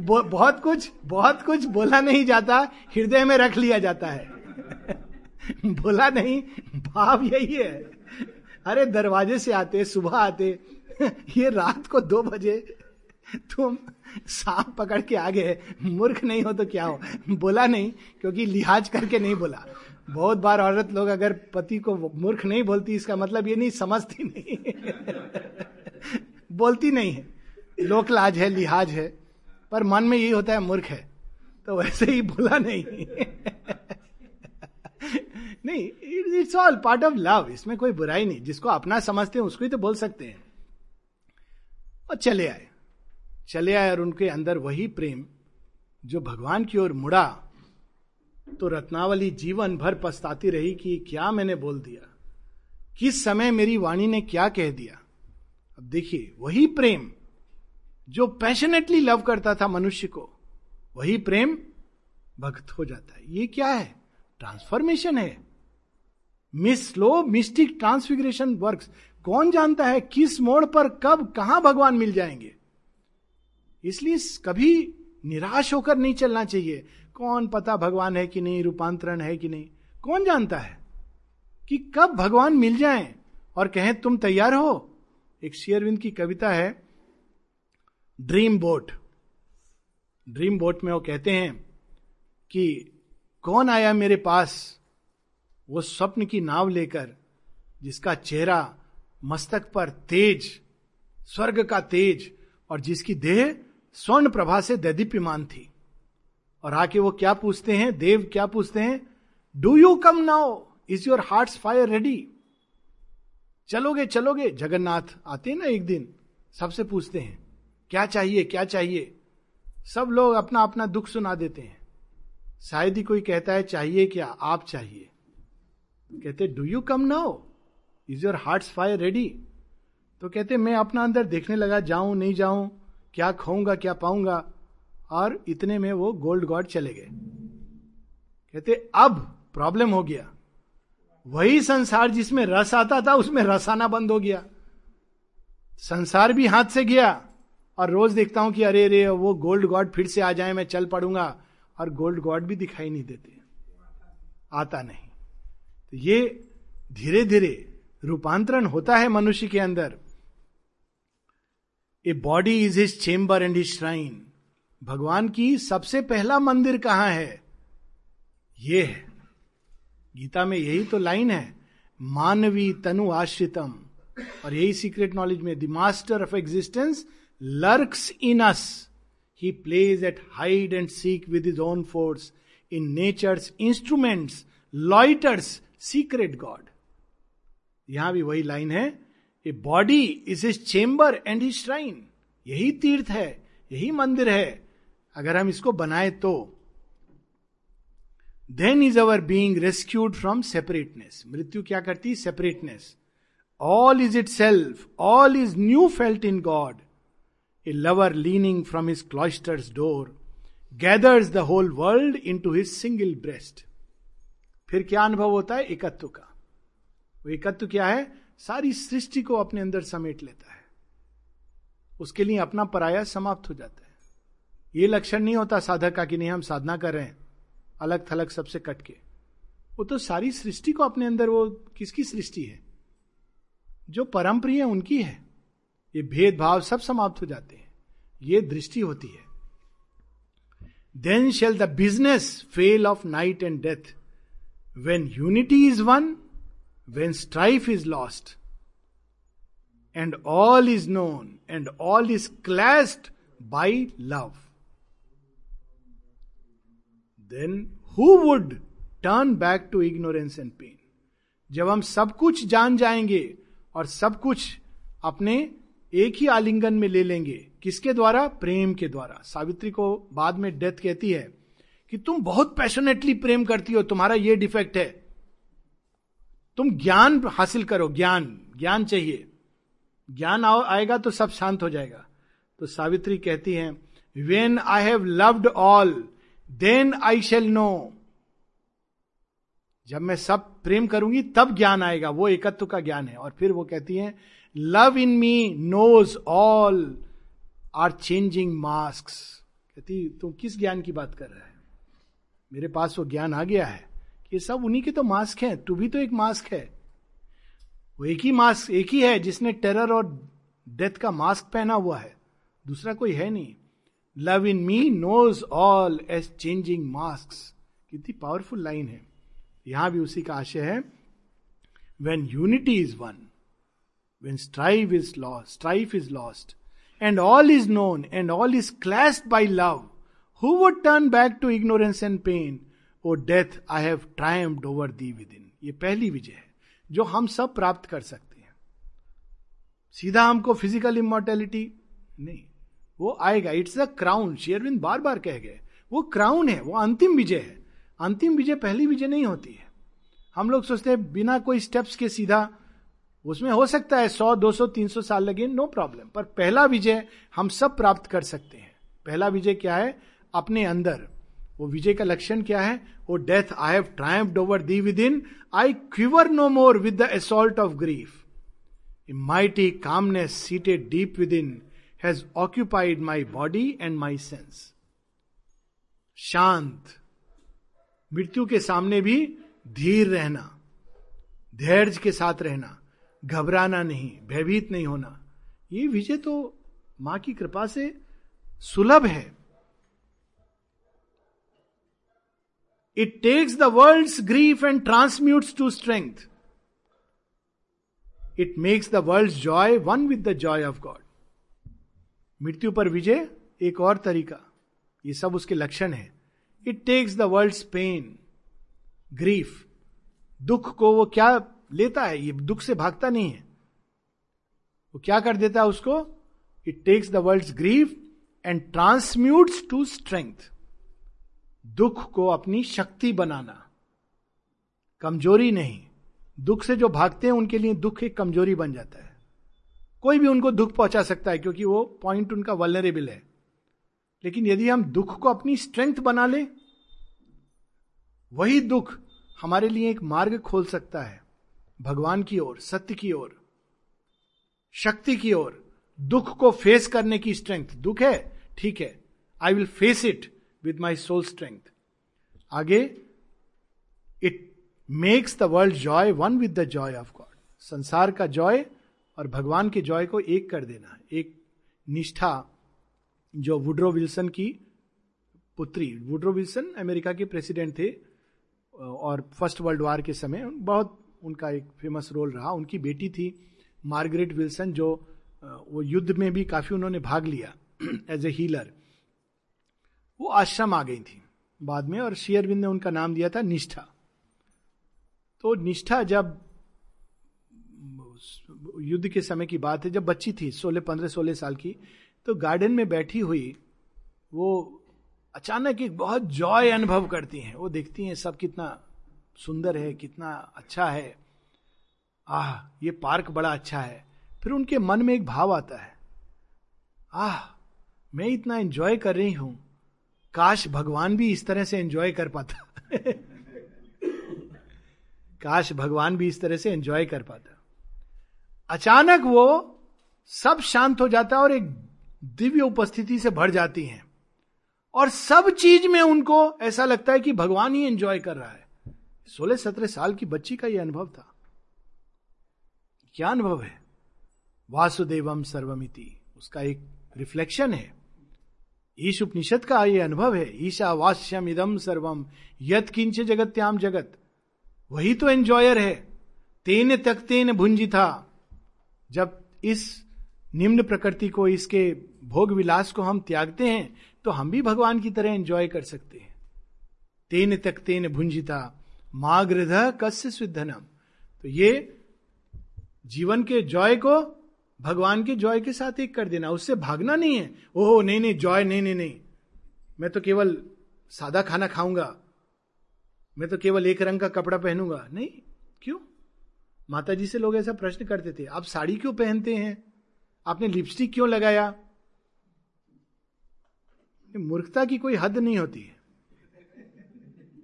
बहुत कुछ बहुत कुछ बोला नहीं जाता हृदय में रख लिया जाता है। बोला नहीं भाव यही है। अरे दरवाजे से आते, सुबह आते, ये रात को दो बजे तुम सांप पकड़ के आ गए मूर्ख नहीं हो तो क्या हो? बोला नहीं, क्योंकि लिहाज करके नहीं बोला। बहुत बार औरत लोग अगर पति को मूर्ख नहीं बोलती, इसका मतलब ये नहीं, समझती नहीं बोलती नहीं है। लोक लाज है, लिहाज है, पर मन में यही होता है, मूर्ख है। तो वैसे ही बोला नहीं। नहीं it's all part of love इसमें कोई बुराई नहीं। जिसको अपना समझते हैं, उसको ही तो बोल सकते हैं। और चले आए। चले आए और उनके अंदर वही प्रेम, जो भगवान की ओर मुड़ा तो रत्नावली जीवन भर पछताती रही कि क्या मैंने बोल दिया? किस समय मेरी वाणी ने क्या कह दिया? अब देखिए, वही प्रेम, जो पैशनेटली लव करता था मनुष्य को, वही प्रेम भक्त हो जाता है। ये क्या है? ट्रांसफॉर्मेशन है। Miss slow mystic transfiguration work कौन जानता है किस मोड़ पर कब कहाँ भगवान मिल जाएँगे? इसलिए कभी निराश होकर नहीं चलना चाहिए। कौन पता भगवान है कि नहीं, रूपांतरण है कि नहीं। कौन जानता है कि कब भगवान मिल जाए और कहें, तुम तैयार हो? एक शेयरविंद की कविता है, ड्रीम बोट। ड्रीम बोट में वो कहते हैं कि, कौन आया मेरे पास वो स्वप्न की नाव लेकर, जिसका चेहरा मस्तक पर तेज, स्वर्ग का तेज और जिसकी देह स्वर्ण प्रभा से दैदीप्यमान थी। और आके वो क्या पूछते हैं? देव क्या पूछते हैं? Do you come now is your heart fire ready चलोगे चलोगे, जगन्नाथ, आते हैं ना एक दिन? सबसे पूछते हैं, क्या चाहिए क्या चाहिए? सब लोग अपना अपना दुख सुना देते हैं। शायद ही कोई कहता है, चाहिए क्या? आप चाहिए। कहते do you come now is your heart fire ready तो कहते, मैं अपना अंदर देखने लगा, जाऊँ, नहीं जाऊँ, क्या खाऊँगा, क्या पाऊँगा? और इतने में वो गोल्ड गॉड चले गए। कहते, अब प्रॉब्लम हो गया। वही संसार जिसमें रस आता था, उसमें रस आना बंद हो गया। संसार भी हाथ से गया और रोज देखता हूँ कि अरे अरे, वो गोल्ड गॉड फिर से आ जाए, मैं चल पड़ूँगा। और गोल्ड गॉड भी दिखाई नहीं देते। आता नहीं। ये धीरे धीरे रूपांतरण होता है मनुष्य के अंदर। A body is his chamber and his shrine भगवान की सबसे पहला मंदिर कहाँ है? ये है। गीता में यही तो लाइन है। मानवी तनु आश्रितम। और यही सीक्रेट नॉलेज में the master of existence lurks in us he plays at hide and seek with is own force in nature's instruments loiters secret God. यहाँ भी वही लाइन है a body is is chamber and his shrine. यही तीर्थ है, यही मंदिर है। अगर हम इसको बनाए तो। Then is our being rescued from separateness मृत्यु क्या करती? Separateness all is itself all is new felt in God a lover leaning from his cloister's door gathers the whole world into his single breast फिर क्या अनुभव होता है? एकत्व का। वो एकत्व क्या है? सारी सृष्टि को अपने अंदर समेट लेता है। उसके लिए अपना पराया समाप्त हो जाता है। ये लक्षण नहीं होता साधक का कि नहीं, हम साधना कर रहे हैं। अलग थलग सबसे कट के। वो तो सारी सृष्टि को अपने अंदर, वो किसकी सृष्टि है? जो परम प्रिय उनकी है। ये भेदभाव सब समाप्त हो जाते हैं। ये दृष्टि होती है। Then shall the business fail of night and death when unity is won when strife is lost and all is known and all is clasped by love then who would turn back to ignorance and pain जब हम सब कुछ जान जाएँगे और सब कुछ अपने एक ही आलिंगन में ले लेंगे, किसके द्वारा? प्रेम के द्वारा। सावित्री को बाद में डेथ कहती है। कि तुम बहुत पैशनेटली प्रेम करती हो, तुम्हारा ये डिफेक्ट है। तुम ज्ञान हासिल करो, ज्ञान ज्ञान चाहिए। ज्ञान आएगा तो सब शांत हो जाएगा। तो सावित्री कहती है when I have loved all then I shall know जब मैं सब प्रेम करूँगी, तब ज्ञान आएगा, वो एकत्व का ज्ञान है। और फिर वो कहती है love in me knows all are changing mask कहती तुम किस ज्ञान की बात कर रहा है? मेरे पास वो ज्ञान आ गया है कि सब उन्हीं के तो मास्क हैं, तू भी तो एक मास्क है। वो एक ही मास्क, एक ही है जिसने टेरर और डेथ का मास्क पहना हुआ है। दूसरा कोई है नहीं। Love in me knows all as changing mask कितनी पावरफुल लाइन है। यहाँ भी उसी का आशय है। When unity is won when strive is lost strife is lost and all is known and all is clash by love who would turn back to ignorance and pain O death I have triumphed over thee within ये पहली विजय है, जो हम सब प्राप्त कर सकते हैं। सीधा हमको फ़िज़िकल इमोर्टेलिटी नहीं, वो आएगा। इट्स अ क्राउन शेयरविंद बार बार कह गए, वो क्राउन है, वो अंतिम विजय है। अंतिम विजय पहली विजय नहीं होती है। हम लोग सोचते हैं, बिना कोई स्टेप्स के सीधा, उसमें हो सकता है सौ, दो सौ, तीन सौ साल लगे नो प्रॉब्लम पर पहला विजय हम सब प्राप्त कर सकते हैं। पहला विजय क्या है? अपने अंदर। वो विजय का लक्षण क्या है? वो death I have triumphed over thee within I quiver no more with the assault of grief a mighty calmness seated deep within has occupied my body and my sense शांत। मृत्यु के सामने भी धीर रहना, धैर्य के साथ रहना, घबराना नहीं, भयभीत नहीं होना, ये विजय तो माँ की कृपा से सुलभ है। It takes the world grief and transmutes to strength it makes the world joy one with the joy of God मृत्यु पर विजय एक और तरीका। ये सब उसके लक्षण है। It takes the world pain grief दुख को वो क्या लेता है? ये दुख से भागता नहीं है। वो क्या कर देता है उसको? It takes the world grief and transmutes to strength दुख को अपनी शक्ति बनाना। कमज़ोरी नहीं। दुख से जो भागते हैं, उनके लिए दुख एक कमज़ोरी बन जाता है। कोई भी उनको दुख पहुँचा सकता है, क्योंकि वो पॉइंट उनका वलरेबल है। लेकिन यदि हम दुख को अपनी स्ट्रेंथ बना ले, वही दुख हमारे लिए एक मार्ग खोल सकता है। भगवान की ओर, सत्य की ओर, शक्ति की ओर। दुख को फेस करने की स्ट्रेंथ दुख है? ठीक है। I will face it with my soul strength आगे it makes the world joy one with the joy of God संसार का जॉय और भगवान के जॉय को एक कर देना एक निष्ठा जो वुड्रो विल्सन की पुत्री, वुड्रो विल्सन अमेरिका के प्रेसिडेंट थे, और फ़र्स्ट वर्ल्ड वार के समय बहुत उनका एक फ़ेमस रोल रहा। उनकी बेटी थी मार्गरेट विल्सन जो वो युद्ध में भी काफ़ी उन्होंने भाग लिया एज ए हीलर वो आश्रम आ गई थी बाद में, और शेयरविंद ने उनका नाम दिया था निष्ठा। तो निष्ठा जब युद्ध के समय की बात है, जब बच्ची थी, सोलह, पंद्रह, सोलह साल की तो गार्डन में बैठी हुई वो अचानक एक बहुत जॉय अनुभव करती हैं। वो देखती हैं सब कितना सुंदर है, कितना अच्छा है। आह, ये पार्क बड़ा अच्छा है। फिर उनके मन में एक भाव आता है। आह, मैं इतना एंजॉय कर रही हूँ। काश भगवान भी इस तरह से एंजॉय कर पाता। काश भगवान भी इस तरह से एंजॉय कर पाता। अचानक वो सब शांत हो जाता है और एक दिव्य उपस्थिति से भर जाती हैं। और सब चीज़ में उनको ऐसा लगता है कि भगवान ही एंजॉय कर रहा है। सोलह सत्रह साल की बच्ची का यह अनुभव था। क्या अनुभव है? वासुदेवम सर्वमिति। उसका एक रिफ्लेक्शन है। ईश उपनिषद का यह अनुभव है ईशा वास्यम इदम सर्वम यत किंच जगत्याम जगत। वही तो एंजॉयर है, तेन तक तेन भुंजी था जब इस निम्न प्रकृति को, इसके भोग विलास को हम त्यागते हैं तो हम भी भगवान की तरह एंजॉय कर सकते हैं। तेन तक तेन भुंजिता माग्रध कस्य सिद्धनम तो ये जीवन के जॉय को भगवान के जॉय के साथ एक कर देना, उससे भागना नहीं है। ओहो, नहीं नहीं, जॉय, नहीं नहीं नहीं। मैं तो केवल सादा खाना खाऊँगा। मैं तो केवल एक रंग का कपड़ा पहनूँगा। नहीं, क्यों? माता जी से लोग ऐसा प्रश्न करते थे, आप साड़ी क्यों पहनते हैं? आपने लिपस्टिक क्यों लगाया? मूर्खता की कोई हद नहीं होती। है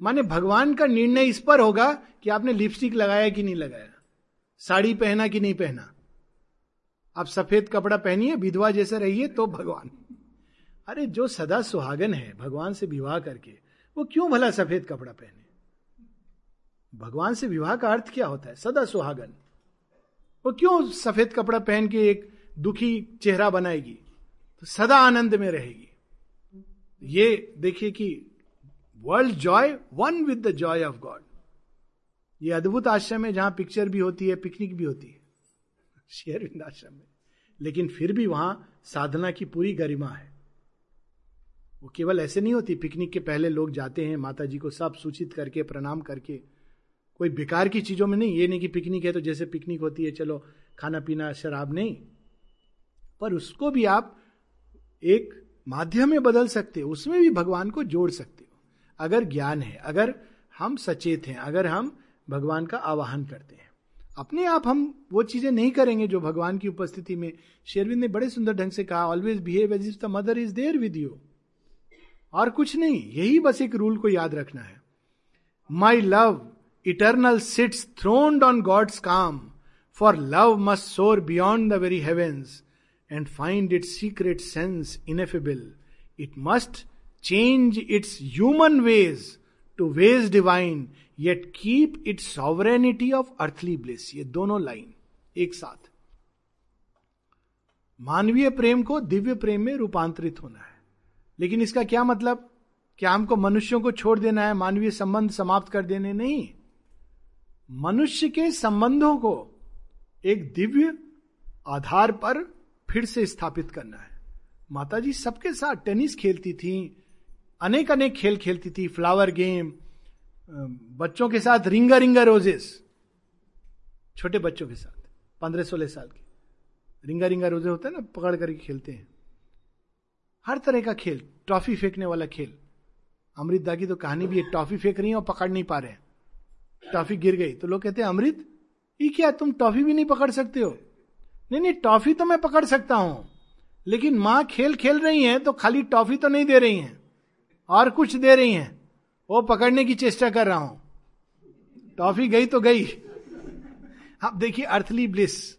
माने भगवान का निर्णय इस पर होगा कि आपने लिपस्टिक लगाया कि नहीं लगाया, साड़ी पहना कि नहीं पहना। आप सफ़ेद कपड़ा पहनिए, विधवा जैसे रहिए तो भगवान। अरे, जो सदा सुहागन है, भगवान से विवाह करके, वो क्यों भला सफ़ेद कपड़ा पहने? भगवान से विवाह का अर्थ क्या होता है? सदा सुहागन। वो क्यों सफ़ेद कपड़ा पहन के एक दुखी चेहरा बनाएगी? तो सदा आनंद में रहेगी। ये देखिए कि world joy one with the joy of God ये अद्भुत आश्रम है जहाँ पिक्चर भी होती है पिकनिक भी होती है। शेयर आश्रम में लेकिन फिर भी वहाँ साधना की पूरी गरिमा है। वो केवल ऐसे नहीं होती, पिकनिक के पहले लोग जाते हैं माता जी को सब सूचित करके, प्रणाम करके। कोई बेकार की चीज़ों में नहीं, ये नहीं कि पिकनिक है तो जैसे पिकनिक होती है, चलो खाना पीना शराब नहीं। पर उसको भी आप एक माध्यम में बदल सकते हो, उसमें भी भगवान को जोड़ सकते हो। अगर ज्ञान है, अगर हम सचेत हैं, अगर हम भगवान का आवाहन करते हैं। अपने आप हम वो चीज़ें नहीं करेंगे जो भगवान की उपस्थिति में शेरविंद ने बड़े सुंदर ढंग से कहा always behave as if the Mother is there with you और कुछ नहीं, यही बस एक रूल को याद रखना है। My love eternal sits throned on God's calm for love must soar beyond the very heavens and find it secret sense ineffable it must change its human ways to ways divine yet keep it sovereignty of earthly bliss ये दोनों line एक साथ। मानवीय प्रेम को दिव्य प्रेम में रूपांतरित होना है। लेकिन इसका क्या मतलब? क्या हमको मनुष्यों को छोड़ देना है? मानवीय संबंध समाप्त कर देने? नहीं। मनुष्य के संबंधों को एक दिव्य आधार पर फिर से स्थापित करना है। माता जी सबके साथ टेनिस खेलती थी अनेक अनेक खेल खेलती थी फ्लावर गेम बच्चों के साथ रिंगा रिंगा रोजेस। छोटे बच्चों के साथ, पंद्रह सोलह साल के। रिंगा रिंगा रोज़े होते हैं ना, पकड़ करके खेलते हैं। हर तरह का खेल टॉफी फेंकने वाला खेल। अमृत दा की तो कहानी भी है टॉफी फेंक रही है और पकड़ नहीं पा रहे टॉफी गिर गई तो लोग कहते हैं, अमृत, ये क्या, तुम टॉफी भी नहीं पकड़ सकते हो? नहीं नहीं टॉफी तो मैं पकड़ सकता हूँ, लेकिन माँ खेल खेल रही है तो खाली टॉफी तो नहीं दे रही है, और कुछ दे रही हैं। वो पकड़ने की चेष्टा कर रहा हूँ। टॉफी गई तो गई। आप देखिए, अर्थली ब्लिस।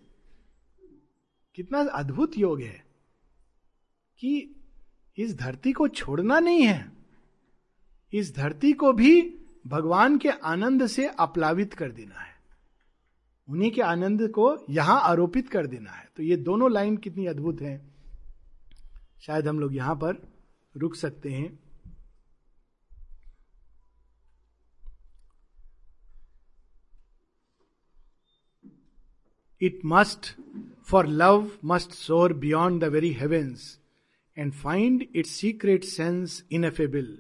कितना अद्भुत योग है कि इस धरती को छोड़ना नहीं है। इस धरती को भी भगवान के आनंद से अपलावित कर देना है। उन्हीं के आनंद को यहाँ आरोपित कर देना है। तो ये दोनों लाइन कितनी अद्भुत है। शायद हम लोग यहाँ पर रुक सकते हैं। It must for love must soar beyond the very heavens and find its secret sense ineffable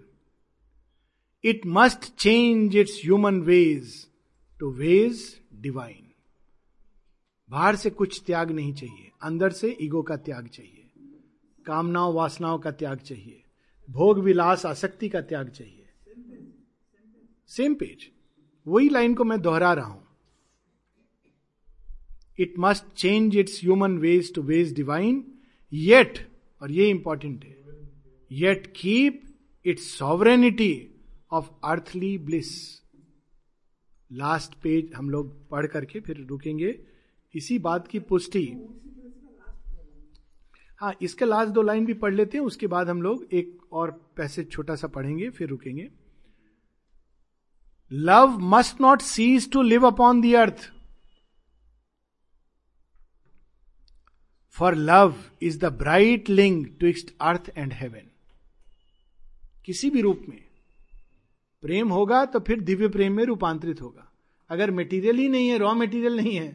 it must change its human ways to ways divine बाहर से कुछ त्याग नहीं चाहिए, अंदर से ईगो का त्याग चाहिए, कामनाओं, वासनाओं का त्याग चाहिए, भोग, विलास, आसक्ति का त्याग चाहिए। सेम पेज वही लाइन को मैं दोहरा रहा हूँ। It must change its human ways to ways divine yet और ये इंपॉर्टेंट है yet keep its sovereignty of earthly bliss last page हम लोग पढ़ करके फिर रुकेंगे। इसी बात की पुष्टि। हाँ इसके लास्ट दो लाइन भी पढ़ लेते हैं, उसके बाद हम लोग एक और पैसे छोटा सा पढ़ेंगे, फिर रुकेंगे। Love must not cease to live upon the earth for love is the bright link twixt earth and heaven किसी भी रूप में प्रेम होगा तो फिर दिव्य प्रेम में रूपांतरित होगा। अगर मेटीरियल ही नहीं है रॉ मेटीरियल नहीं है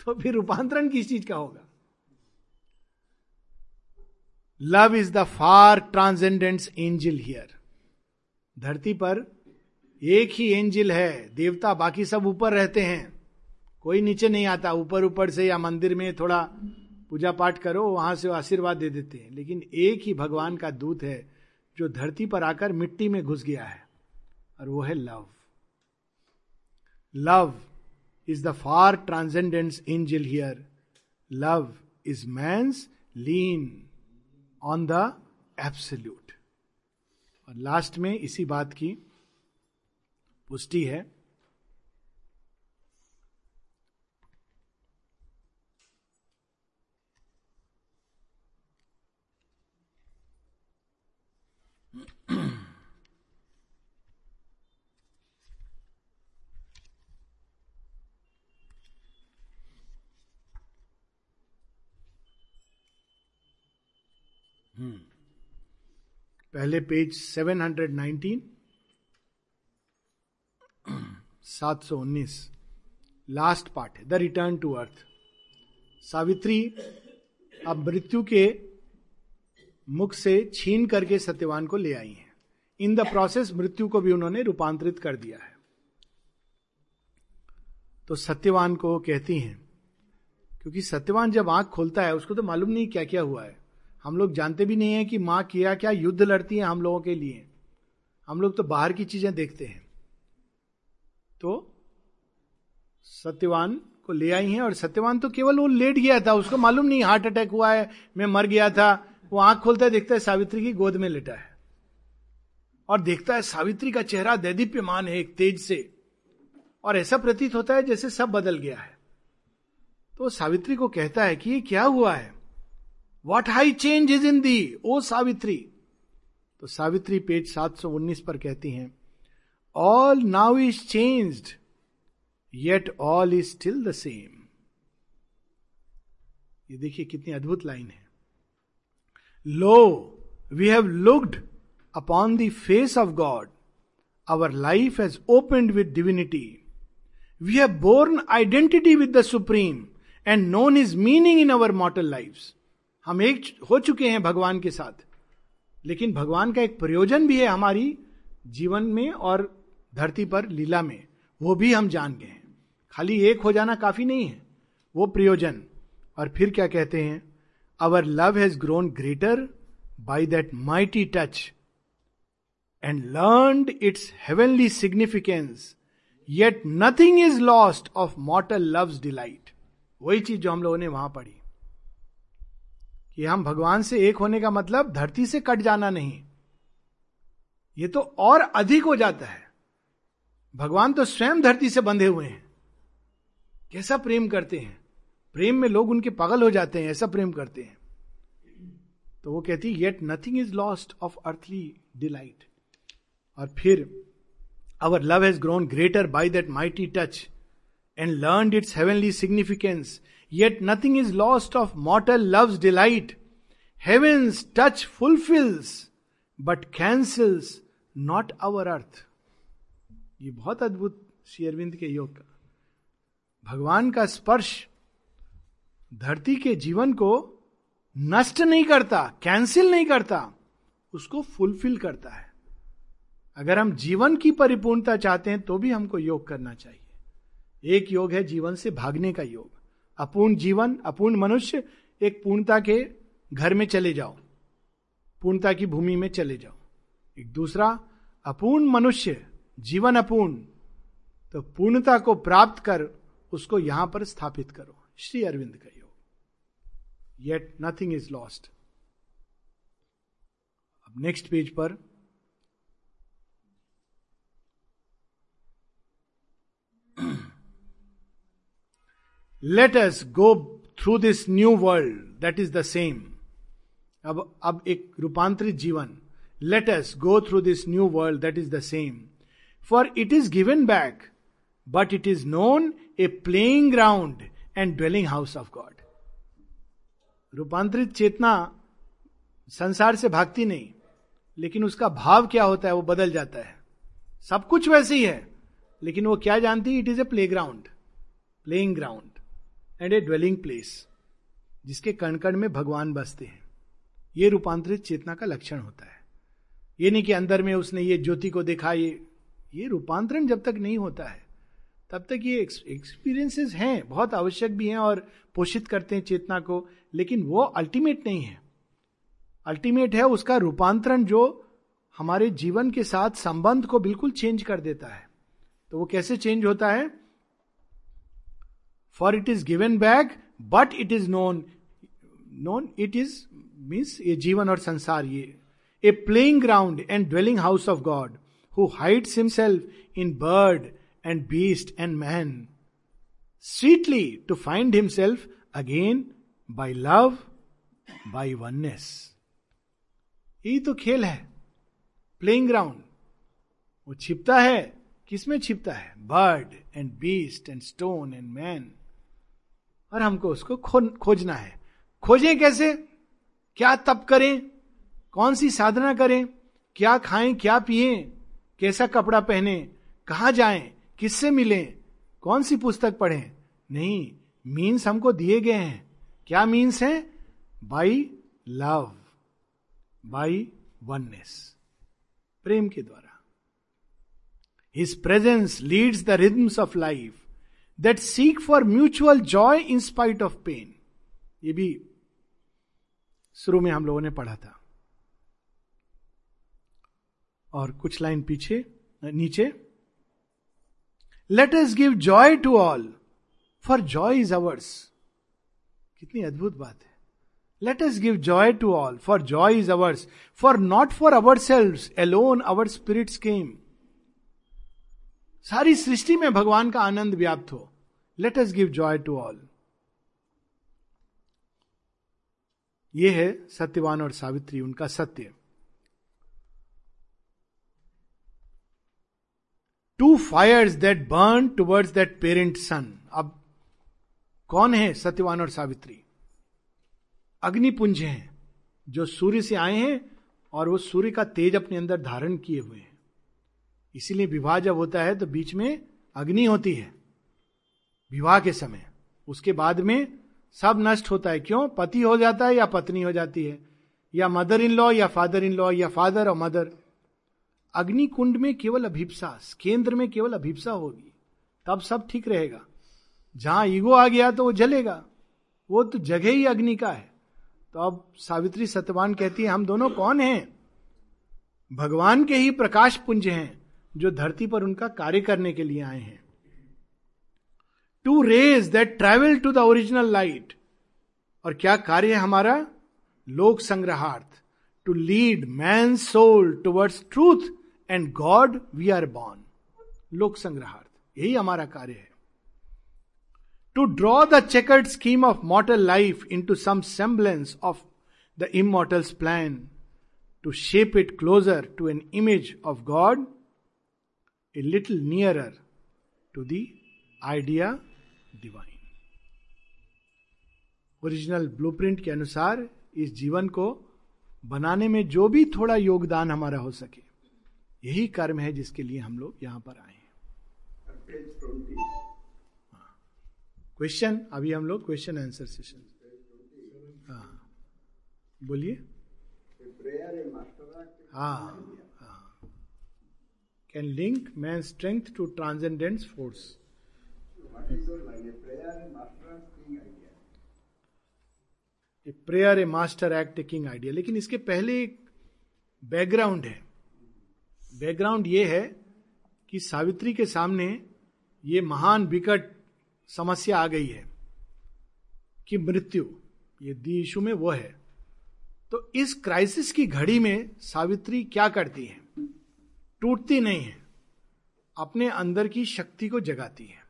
तो फिर रूपांतरण किस चीज़ का होगा? Love is the far transcendence angel here धरती पर एक ही एंजिल है, देवता बाकी सब ऊपर रहते हैं। कोई नीचे नहीं आता ऊपर ऊपर से या मंदिर में थोड़ा पूजा पाठ करो, वहाँ से आशीर्वाद दे देते हैं। लेकिन एक ही भगवान का दूत है जो धरती पर आकर मिट्टी में घुस गया है, और वो है love. Love is the far transcendence angel here. Love is man's lien on the absolute. और लास्ट में इसी बात की पुष्टि है पहले पेज 719 719 लास्ट पार्ट है the return to earth Savitri अब मृत्यु के मुख से छीन करके सत्यवान को ले आई हैं। इन द प्रोसेस मृत्यु को भी उन्होंने रूपांतरित कर दिया है। तो सत्यवान को कहती हैं, क्योंकि सत्यवान जब आँख खोलता है, उसको तो मालूम नहीं क्या क्या हुआ है। हम लोग जानते भी नहीं है कि माँ किया क्या युद्ध लड़ती है हम लोगों के लिए। हम लोग तो बाहर की चीज़ें देखते हैं। तो सत्यवान को ले आई हैं और सत्यवान तो केवल वो लेट गया था, उसको मालूम नहीं, हार्ट अटैक हुआ है, मैं मर गया था, वो आँख खोलता है, देखता है सावित्री की गोद में लेटा है। और देखता है सावित्री का चेहरा दैदीप्यमान है एक तेज से, और ऐसा प्रतीत होता है जैसे सब बदल गया है। तो सावित्री को कहता है कि ये क्या हुआ है? What high change is in thee O Savitri तो सावित्री पेज 719 पर कहती हैं all now is changed yet all is still the same ये देखिए कितनी अद्भुत लाइन है। Lo we have looked upon the face of God our life has opened with divinity we have borne identity with the supreme and known is meaning in our mortal life हम एक हो चुके हैं भगवान के साथ। लेकिन भगवान का एक प्रयोजन भी है हमारी जीवन में और धरती पर, लीला में। वो भी हम जान गए हैं। खाली एक हो जाना काफ़ी नहीं है। वो प्रयोजन। और फिर क्या कहते हैं? Our love has grown greater by that mighty touch and learn its heavenly significance yet nothing is lost of mortal love's delight वही चीज़ जो हम लोगों ने वहाँ पढ़ी। कि हम भगवान से एक होने का मतलब धरती से कट जाना नहीं। ये तो और अधिक हो जाता है। भगवान तो स्वयं धरती से बंधे हुए हैं। कैसा प्रेम करते हैं? प्रेम में लोग उनके पागल हो जाते हैं, ऐसा प्रेम करते हैं। तो वो कहती yet nothing is lost of earthly delight और फिर our love has grown greater by that mighty touch and learn its heavenly significance yet nothing is lost of mortal love's delight heaven's touch fulfils but cancels not our earth ये बहुत अद्भुत श्री अरविंद के योग का। भगवान का स्पर्श धरती के जीवन को नष्ट नहीं करता कैंसिल नहीं करता, उसको फुलफिल करता है। अगर हम जीवन की परिपूर्णता चाहते हैं तो भी हमको योग करना चाहिए। एक योग है जीवन से भागने का योग। अपूर्ण जीवन, अपूर्ण मनुष्य एक पूर्णता के घर में चले जाओ। पूर्णता की भूमि में चले जाओ। एक दूसरा, अपूर्ण मनुष्य, जीवन अपूर्ण तो पूर्णता को प्राप्त कर उसको यहाँ पर स्थापित करो। श्री अरविंद का योग येट नथिंग इज़ लॉस्ट अब नेक्स्ट पेज पर let us go through this new world that is the same अब अब एक रूपांतरित जीवन। Let us go through this new world that is the same for it is given back but it is known a playing ground and dwelling house of God रूपांतरित चेतना संसार से भागती नहीं, लेकिन उसका भाव क्या होता है वो बदल जाता है। सब कुछ वैसे ही है, लेकिन वो क्या जानती है? It is a play ground playing ground and a dwelling place जिसके कण कण में भगवान बसते हैं। ये रूपांतरित चेतना का लक्षण होता है। ये नहीं कि अंदर में उसने ये ज्योति को देखा, ये ये रूपांतरण जब तक नहीं होता है, तब तक ये एक्सपीरियंसेस हैं, बहुत आवश्यक भी हैं और पोषित करते हैं चेतना को, लेकिन वो अल्टीमेट नहीं है। अल्टीमेट है उसका रूपांतरण जो हमारे जीवन के साथ संबंध को बिल्कुल चेंज कर देता है। तो वो कैसे चेंज होता है? For it is given back but it is known known it is means ये जीवन और संसार ये a playing ground and dwelling house of God who hides himself in bird and beast and man, sweetly to find himself again by love, by oneness. यही तो खेल है playing ground वो छिपता है किसमें छिपता है? Bird and beast and stone and man और हमको उसको खो, खोजना है। खोजें कैसे? क्या तप करें? कौन सी साधना करें? क्या खाएँ? क्या पिए? कैसा कपड़ा पहने? कहा जाएँ? किससे मिले? कौन सी पुस्तक पढ़ें? नहीं मीन्स हमको दिए गए हैं। क्या मीन्स है? बाई लव बाई वननेस प्रेम के द्वारा। His presence leads the rhythms of life that seek for mutual joy in spite of pain ये भी शुरू में हम लोगों ने पढ़ा था। और कुछ लाइन पीछे, नीचे। Let us give joy to all for joy is ours कितनी अद्भुत बात है। Let us give joy to all for joy is ours for not for our selves alone our spirits came सारी सृष्टि में भगवान का आनंद व्याप्त हो। Let us give joy to all ये है सत्यवान और सावित्री, उनका सत्य। Two fires that burn towards that parent sun अब कौन है सत्यवान और सावित्री? अग्निपुंज हैं, जो सूर्य से आए हैं और वो सूर्य का तेज अपने अंदर धारण किए हुए हैं। इसीलिए विवाह जब होता है तो बीच में अग्नि होती है, विवाह के समय। उसके बाद में सब नष्ट होता है। क्यों? पति हो जाता है या पत्नी हो जाती है? या मदर इन लॉ या फादर इन लॉ या फादर और मदर अग्नि कुंड में केवल अभिप्सा, केंद्र में केवल अभिप्सा होगी। तब सब ठीक रहेगा। जहाँ ईगो आ गया तो वो जलेगा। वो तो जगह ही अग्नि का है। तो अब सावित्री सत्यवान कहती है, हम दोनों कौन हैं? भगवान के ही प्रकाश पुंज हैं। जो धरती पर उनका कार्य करने के लिए आए हैं। To raise that travel to the original light और क्या कार्य है हमारा? लोक संग्रहार्थ। To lead man soul towards truth and God we are born लोक संग्रहार्थ। यही हमारा कार्य है। To draw the checkered scheme of mortal life into some semblance of the immortal's plan to shape it closer to an image of God a little nearer to the idea divine original blueprint के अनुसार इस जीवन को बनाने में जो भी थोड़ा योगदान हमारा हो सके यही कर्म है जिसके लिए हम लोग यहाँ पर आए क्वेश्चन हाँ। अभी हम लोग क्वेश्चन आंसर सेशन हाँ। बोलिए। हाँ। Can link man's strength to transcendence force. A prayer a master act taking idea लेकिन इसके पहले एक बैकग्राउंड है। बैकग्राउंड ये है कि सावित्री के सामने ये महान विकट समस्या आ गई है कि मृत्यु, ये दी इशू में वो है। तो इस क्राइसिस की घड़ी में सावित्री क्या करती है? टूटती नहीं है, अपने अंदर की शक्ति को जगाती है।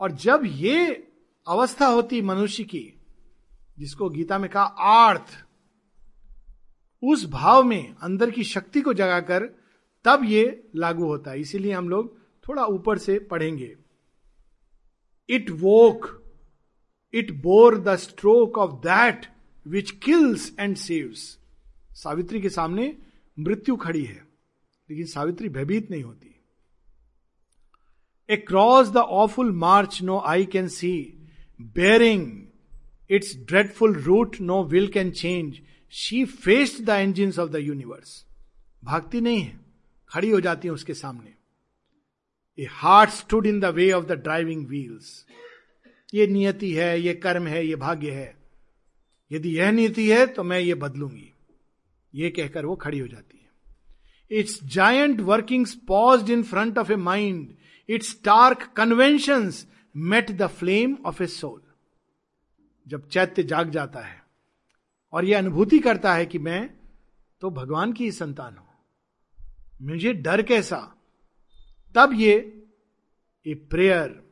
और जब ये अवस्था होती मनुष्य की, जिसको गीता में कहा, आर्थ, उस भाव में अंदर की शक्ति को जगाकर तब ये लागू होता है। इसीलिए हम लोग थोड़ा ऊपर से पढ़ेंगे। It woke it bore the stroke of that which kills and saves Savitri के सामने मृत्यु खड़ी है। लेकिन सावित्री भयभीत नहीं होती। Cross the awful march no eye can see barring its dreadful route no will can change she faced the engine of the universe भागती नहीं है, खड़ी हो जाती है उसके सामने। A heart stood in the way of the driving wheels ये नियति है, ये कर्म है, ये भाग्य है। यदि यह नीति है तो मैं ये बदलूँगी। ये कहकर वो खड़ी हो जाती है। Its giant working paused in front of a mind its stark convention met the flame of a soul जब चैत्य जाग जाता है और यह अनुभूति करता है कि मैं तो भगवान की ही संतान हूँ। मुझे डर कैसा? तब ये a prayer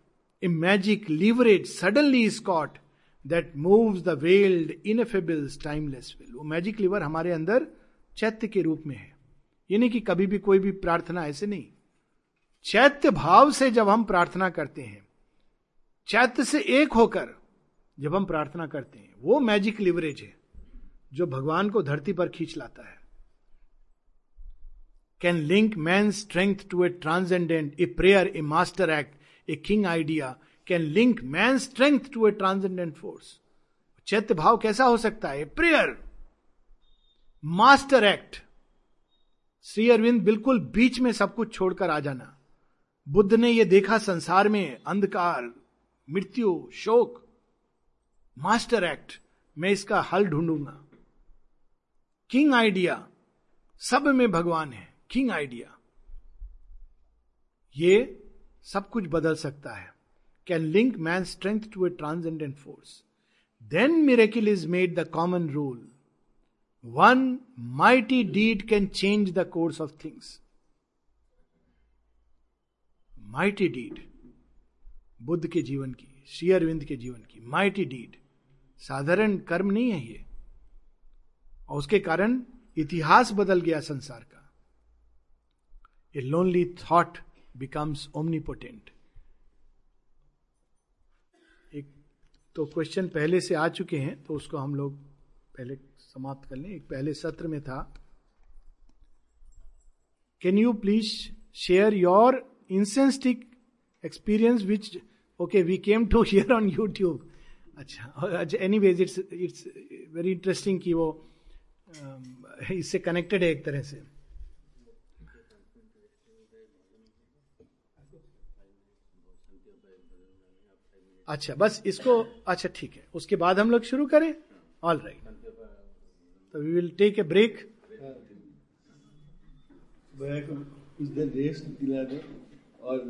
a magic leverage suddenly caught that moves the world ineffable's timeless will वो मैजिक लिवर हमारे अंदर चैत्य के रूप में है। ये नहीं कि कभी भी कोई भी प्रार्थना ऐसे नहीं। चैत्य भाव से जब हम प्रार्थना करते हैं, चैत्य से एक होकर जब हम प्रार्थना करते हैं, वो मैजिक लिवरेज है, जो भगवान को धरती पर खींच लाता है। Can link man strength to a transcendent a prayer a master act a king idea can link man strength to a transcendent force चैत्य भाव कैसा हो सकता है? Prayer master act Shri Aurobindo बिल्कुल बीच में सब कुछ छोड़कर आ जाना। बुद्ध ने यह देखा संसार में अंधकार, मृत्यु, शोक। मास्टर एक्ट, मैं इसका हल ढूंढूँगा। किंग आइडिया, सब में भगवान है, किंग आइडिया। ये सब कुछ बदल सकता है। Can link man strength to a transcendent force then miracle is made the common rule one mighty deed can change the course of things mighty deed Buddha के जीवन की, श्री अरविंद के जीवन की माइटी डीड साधारण कर्म नहीं है ये। और उसके कारण इतिहास बदल गया संसार का। A lonely thought becomes omnipotent एक तो क्वेश्चन पहले से आ चुके हैं तो उसको हम लोग पहले समाप्त कर लें एक पहले सत्र में था। Can you please share your intrinsic experience which okay we came to here on YouTube अच्छा anyways it's it's very interesting कि वो um, इससे कनेक्टेड है एक तरह से। अच्छा बस इसको अच्छा ठीक है। उसके बाद हम लोग शुरू करें? ऑल राइट तो we will take a break कुछ देर रेस्ट दिला दो और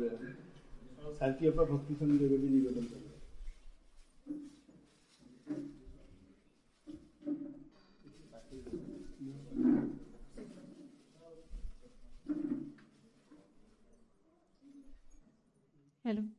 साथी अपना भक्ति संग भी निवेदन करो Hello.